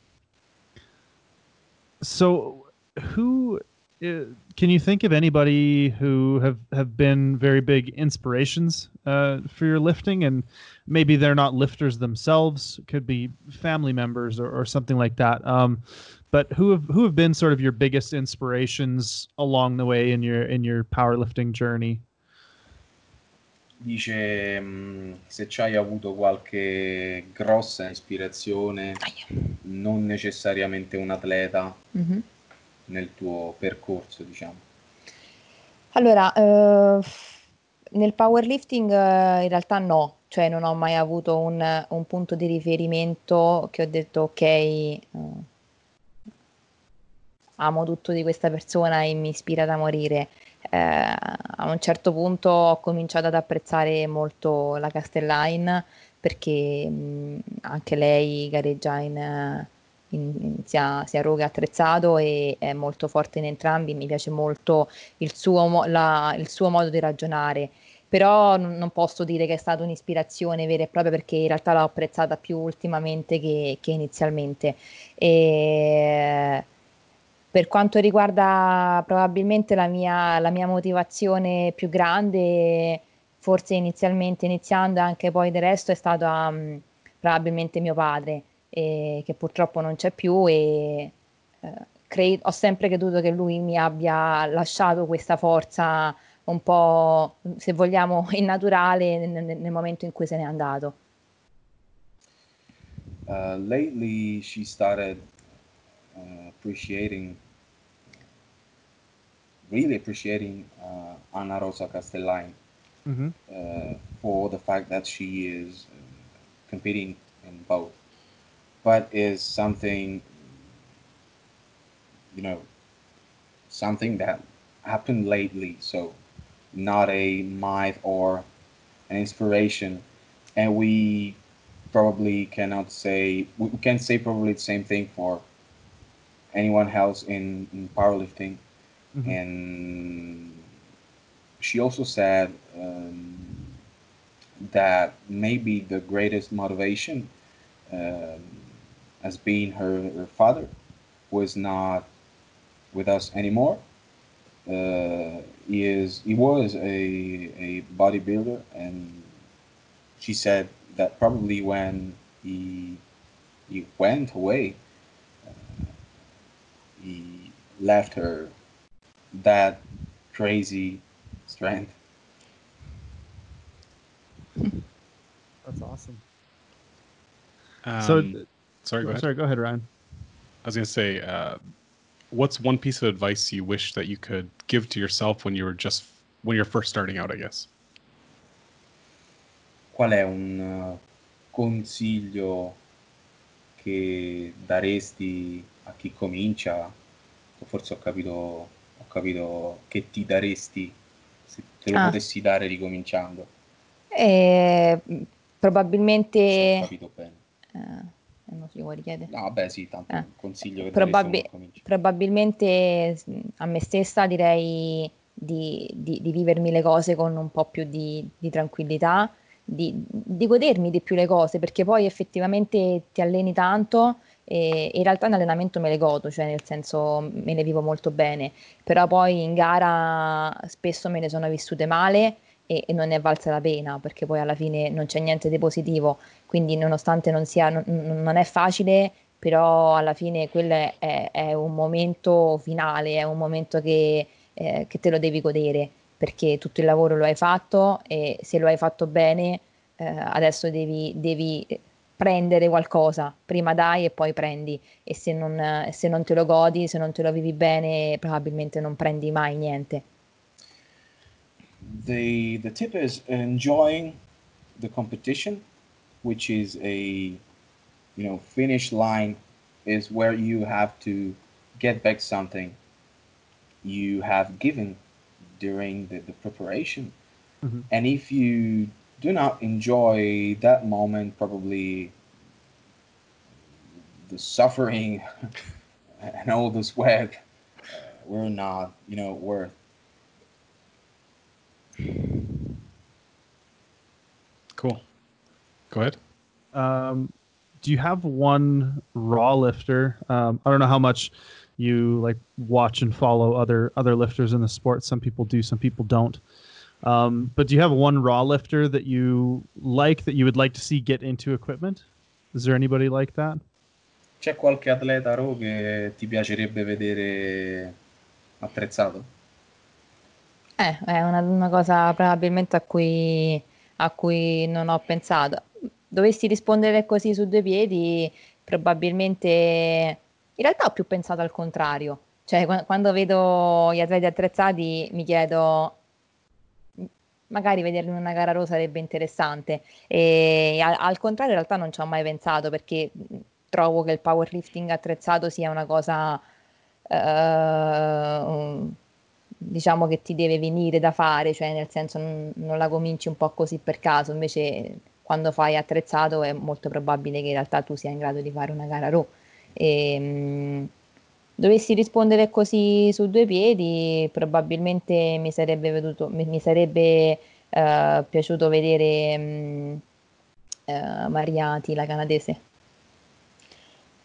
So, who uh, can you think of anybody who have have been very big inspirations uh, for your lifting, and maybe they're not lifters themselves, could be family members or, or something like that. Um, but who have who have been sort of your biggest inspirations along the way in your in your powerlifting journey? Dice mm, se ci hai avuto qualche grossa ispirazione non necessariamente un atleta Mhm. nel tuo percorso diciamo Allora, eh, nel powerlifting eh, in realtà no, cioè non ho mai avuto un, un punto di riferimento che ho detto ok, eh, amo tutto di questa persona e mi ispira da morire. Eh, a un certo punto ho cominciato ad apprezzare molto la Castelline perché mh, anche lei gareggia in, in- in- sia, sia roga attrezzato e è molto forte in entrambi. Mi piace molto il suo, la- il suo modo di ragionare. però non posso dire che è stata un'ispirazione vera e propria perché in realtà l'ho apprezzata più ultimamente che, che inizialmente. E per quanto riguarda probabilmente la mia, la mia motivazione più grande, forse inizialmente iniziando anche poi del resto è stata um, probabilmente mio padre, eh, che purtroppo non c'è più e eh, cre- ho sempre creduto che lui mi abbia lasciato questa forza un po', se vogliamo, innaturale nel, nel momento in cui se n'è andato. Uh, lately, she started uh, appreciating really appreciating uh, Ana Rosa Castellani Mm-hmm. uh, for the fact that she is uh, competing in both, but is something, you know, something that happened lately. So, not a myth or an inspiration, and we probably cannot say we can say probably the same thing for anyone else in, in powerlifting Mhm. and she also said um, that maybe the greatest motivation um, as being her, her father was not with us anymore uh, he is he was a, a bodybuilder and she said that probably when he he went away uh, he left her that crazy strength. That's awesome. Um, so, sorry, go ahead. sorry, go ahead, Ryan. I was going to say, uh, what's one piece of advice you wish that you could give to yourself when you were just when you're first starting out? I guess. Qual è un uh, consiglio che daresti a chi comincia? O Forse ho capito, ho capito che ti daresti se te lo Ah. potessi dare ricominciando. E, ho probabilmente... capito bene. eh, non si vuole chiedere. No, beh, sì, tanto Eh. un consiglio che Probabi- daresti a uno che comincia. probabilmente mh, a me stessa direi di, di- di vivermi le cose con un po' più di, di tranquillità, di, di godermi di più le cose, perché poi effettivamente ti alleni tanto e in realtà in allenamento me le godo, cioè nel senso me le vivo molto bene, però poi in gara spesso me ne sono vissute male e, e non ne è valsa la pena, perché poi alla fine non c'è niente di positivo, quindi nonostante non sia, non, non è facile, però alla fine quello è, è- un momento finale, è un momento che, eh, che te lo devi godere, perché tutto il lavoro lo hai fatto e se lo hai fatto bene, eh, adesso devi, devi prendere qualcosa, prima dai e poi prendi, e se non, se non te lo godi, se non te lo vivi bene, probabilmente non prendi mai niente. the the tip is enjoying the competition, which is a you know finish line is where you have to get back something you have given during the, the preparation. Mhm. And if you do not enjoy that moment, probably the suffering and all the sweat uh, were not, you know, worth Cool. Go ahead. Um, do you have one raw lifter? Um, I don't know how much you like watch and follow other other lifters in the sport. Some people do, some people don't. Um, but do you have one raw lifter that you like that you would like to see get into equipment? Is there anybody like that? C'è qualche atleta Raw che ti piacerebbe vedere attrezzato? Eh, è una, una cosa probabilmente a cui, a cui non ho pensato. Dovessi rispondere così su due piedi, probabilmente in realtà ho più pensato al contrario. Cioè, qua- quando vedo gli atleti attrezzati mi chiedo, magari vederli in una gara rosa sarebbe interessante. E al, al contrario, in realtà non ci ho mai pensato perché trovo che il powerlifting attrezzato sia una cosa, eh, diciamo che ti deve venire da fare, cioè nel senso non, non la cominci un po' così per caso, invece quando fai attrezzato è molto probabile che in realtà tu sia in grado di fare una gara raw. E, dovessi rispondere così su due piedi, probabilmente mi sarebbe veduto, mi, mi sarebbe eh, piaciuto vedere mh, eh, Mariati, la canadese?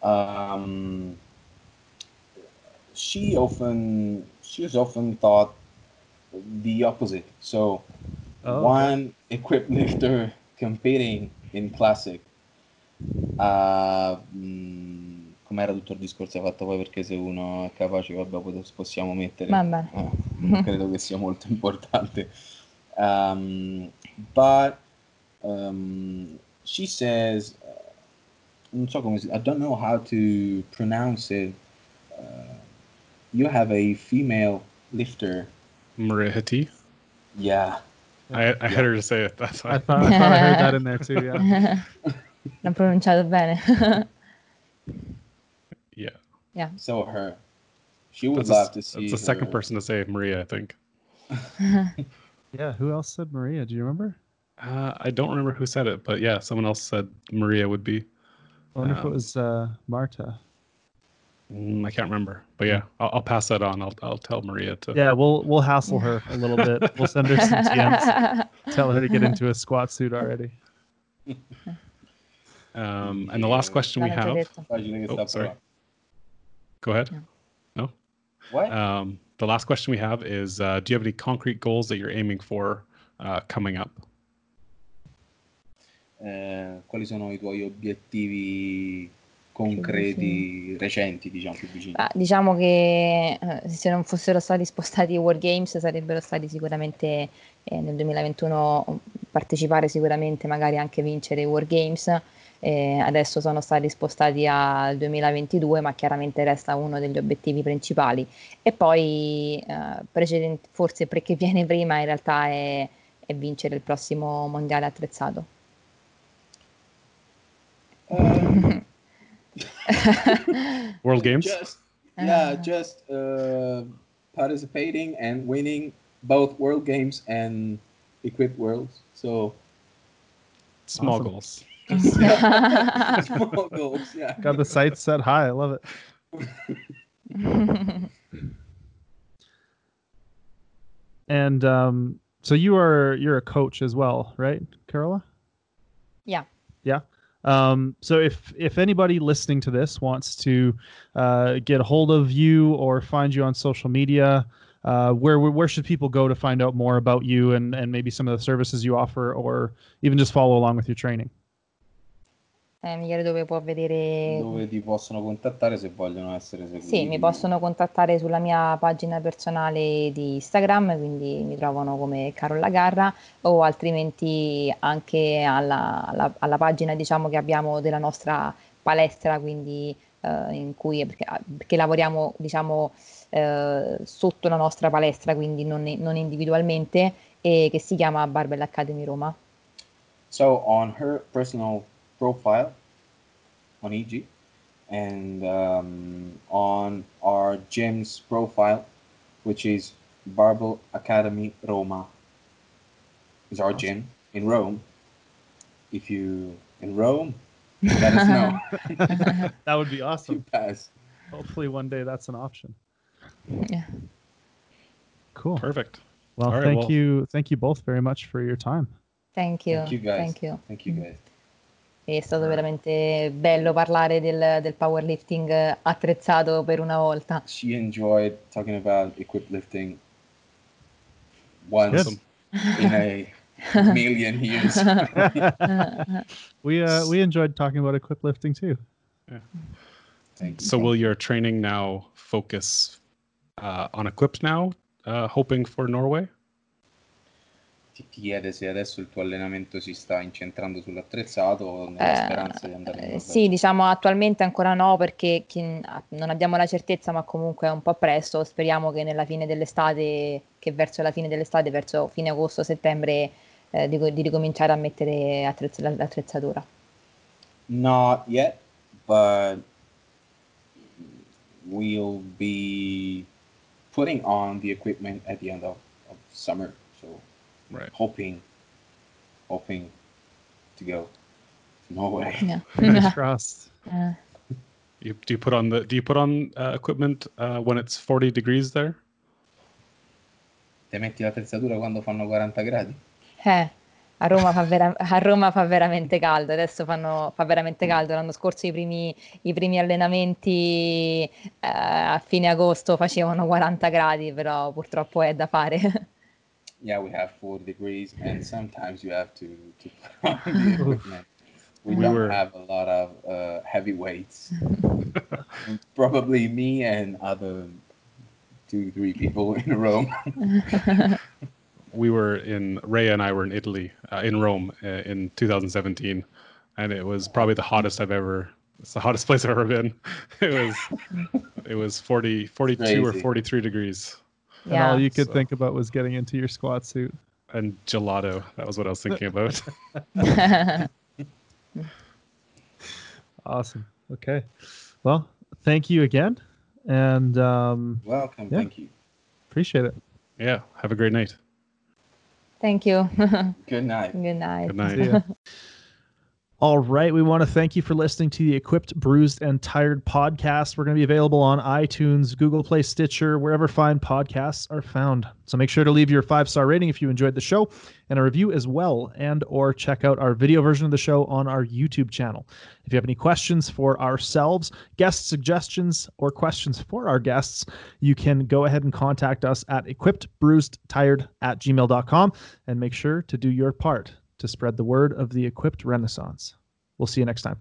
Um, she often she has often thought the opposite. So Oh, okay. one equipped lifter competing in classic. Uh, mm, com'era tutto il discorso fatto poi perché se uno è capace vabbè possiamo mettere Va bene. eh, non credo che sia molto importante um, but um, she says uh, non so come si I don't know how to pronounce it uh, you have a female lifter Maria Hitti. yeah I, I had her say it. That's I why. thought, I thought I heard that in there too. Yeah. L'ho pronunciato bene. Yeah. so her she would That's, love a, to see that's the second person to say Maria, I think. Yeah. Who else said Maria? Do you remember? Uh, I don't remember who said it, but yeah, someone else said Maria would be. I wonder if it Um, was uh, Marta. Mm, I can't remember, but yeah, I'll, I'll pass that on. I'll I'll tell Maria to. Yeah, we'll we'll hassle her a little bit. We'll send her some DMs. Tell her to get into a squat suit already. Um, and the last question we have. detto. Facile che Oh, sta sorry. Go ahead. what Um, the last question we have is: uh, Do you have any concrete goals that you're aiming for uh, coming up? Eh, quali sono i tuoi obiettivi concreti recenti, diciamo più vicini? Ah, diciamo che eh, se non fossero stati spostati i Wargames sarebbero stati sicuramente eh, nel 2021 partecipare sicuramente, magari anche vincere i Wargames. Eh, adesso sono stati spostati al 2022, ma chiaramente resta uno degli obiettivi principali. E poi eh, precedent- forse perché viene prima in realtà è, è vincere il prossimo mondiale attrezzato. Um, World Games. Just yeah, Ah. just uh, participating and winning both World Games and Equipped Worlds. So Small Awesome. goals. Small goals. Yeah. Got the sights set high. I love it. And um, so you are you're a coach as well, right, Carola? Yeah. Yeah. Um, so if if anybody listening to this wants to uh, get a hold of you or find you on social media, uh, where where should people go to find out more about you and and maybe some of the services you offer, or even just follow along with your training? Eh, Michele, dove può vedere Dove ti possono contattare se vogliono essere seguiti? Sì, mi possono contattare sulla mia pagina personale di Instagram, quindi mi trovano come Carola Garra, o altrimenti anche alla, alla- alla pagina diciamo che abbiamo della nostra palestra, quindi eh, in cui perché, perché lavoriamo diciamo eh, sotto la nostra palestra, quindi non, non individualmente, e che si chiama Barbell Academy Roma. So on her personal profile on EG and um, on our gym's profile, which is Barbell Academy Roma, is our gym in Rome. If you in Rome, let us know. That would be to awesome. pass. Hopefully one day that's an option. Yeah. Cool. Perfect. Well, All right, thank well- you, thank you both very much for your time. Thank you. Thank you guys. Thank you. Thank you guys. È stato veramente bello parlare del, del powerlifting attrezzato per una volta. She enjoyed talking about equipped lifting once in a million years. we uh, we enjoyed talking about equip lifting too. Thank you. So will your training now focus uh, on equipped now, uh, hoping for Norway? Ti chiede se adesso il tuo allenamento si sta incentrando sull'attrezzato o nella Eh, speranza di andare in eh, Norvegia. sì, diciamo attualmente ancora no perché chi- non abbiamo la certezza, ma comunque è un po' presto. Speriamo che nella fine dell'estate, che verso la fine dell'estate, verso fine agosto-settembre, eh, di, di ricominciare a mettere attrezz- l'attrezzatura. Not yet, but we'll be putting on the equipment at the end of, of summer. Right. hoping, hoping to go to Norway. Yeah. Fingers crossed. Eh, You, do you put on the do you put on uh, equipment uh, when it's 40 degrees there? Ti metti l'attrezzatura quando fanno 40 gradi? Eh, a Roma, fa vera- a Roma fa veramente caldo, adesso fanno, fa veramente caldo. L'anno scorso i primi, i primi allenamenti eh, a fine agosto facevano 40 gradi, però purtroppo è da fare. Yeah, we have 40 degrees, and sometimes you have to, to put on the equipment. We, We don't were- have a lot of uh, heavy weights. Probably me and other two, three people in Rome. we were in Rhea and I were in Italy, uh, in Rome, uh, in 2017, and it was probably the hottest I've ever. It's the hottest place I've ever been. It was, it was 40, 42 or 43 degrees, And all you could So- think about was getting into your squat suit. and gelato. That was what I was thinking about. Awesome. Okay. Well, thank you again, and um, Welcome, Yeah. thank you. appreciate it. yeah. Have a great night. Thank you. Good night. Good night. Good night. All right. We want to thank you for listening to the Equipped, Bruised, and Tired podcast. We're going to be available on iTunes, Google Play, Stitcher, wherever fine podcasts are found. So make sure to leave your five star rating if you enjoyed the show and a review as well, and or check out our video version of the show on our YouTube channel. If you have any questions for ourselves, guest suggestions, or questions for our guests, you can go ahead and contact us at equippedbruisedtired at gmail.com and make sure to do your part to spread the word of the equipped renaissance. We'll see you next time.